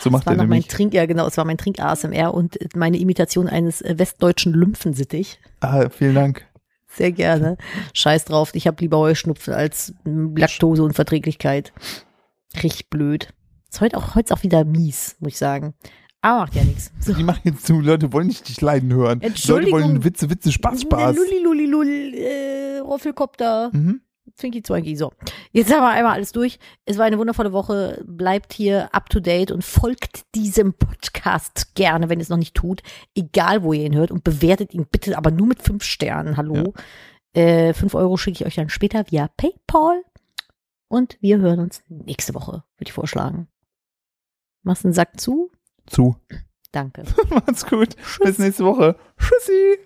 So macht das war noch mein. Trink, ja genau, es war mein Trink-ASMR und meine Imitation eines westdeutschen Lymphensittich. Ah, vielen Dank. Sehr gerne. Scheiß drauf, ich habe lieber Heuschnupfen als Laktoseunverträglichkeit. Richtig blöd. Ist heute auch, heute ist auch wieder mies, muss ich sagen. Aber macht ja nichts. So. Die machen jetzt zu, Leute wollen nicht dich leiden hören. Entschuldigung. Leute wollen Witze, Witze, Spaß, Spaß. Lulli, lulli, lull, äh, Roffelkopter. Mhm. Zwinki Zwanki. So, jetzt haben wir einmal alles durch. Es war eine wundervolle Woche. Bleibt hier up to date und folgt diesem Podcast gerne, wenn ihr es noch nicht tut. Egal, wo ihr ihn hört und bewertet ihn bitte, aber nur mit fünf Sternen. Hallo. Äh, fünf Euro schicke ich euch dann später via PayPal. Und wir hören uns nächste Woche, würde ich vorschlagen. Machst einen Sack zu? Zu. Danke. Macht's gut. Bis nächste Woche. Tschüssi.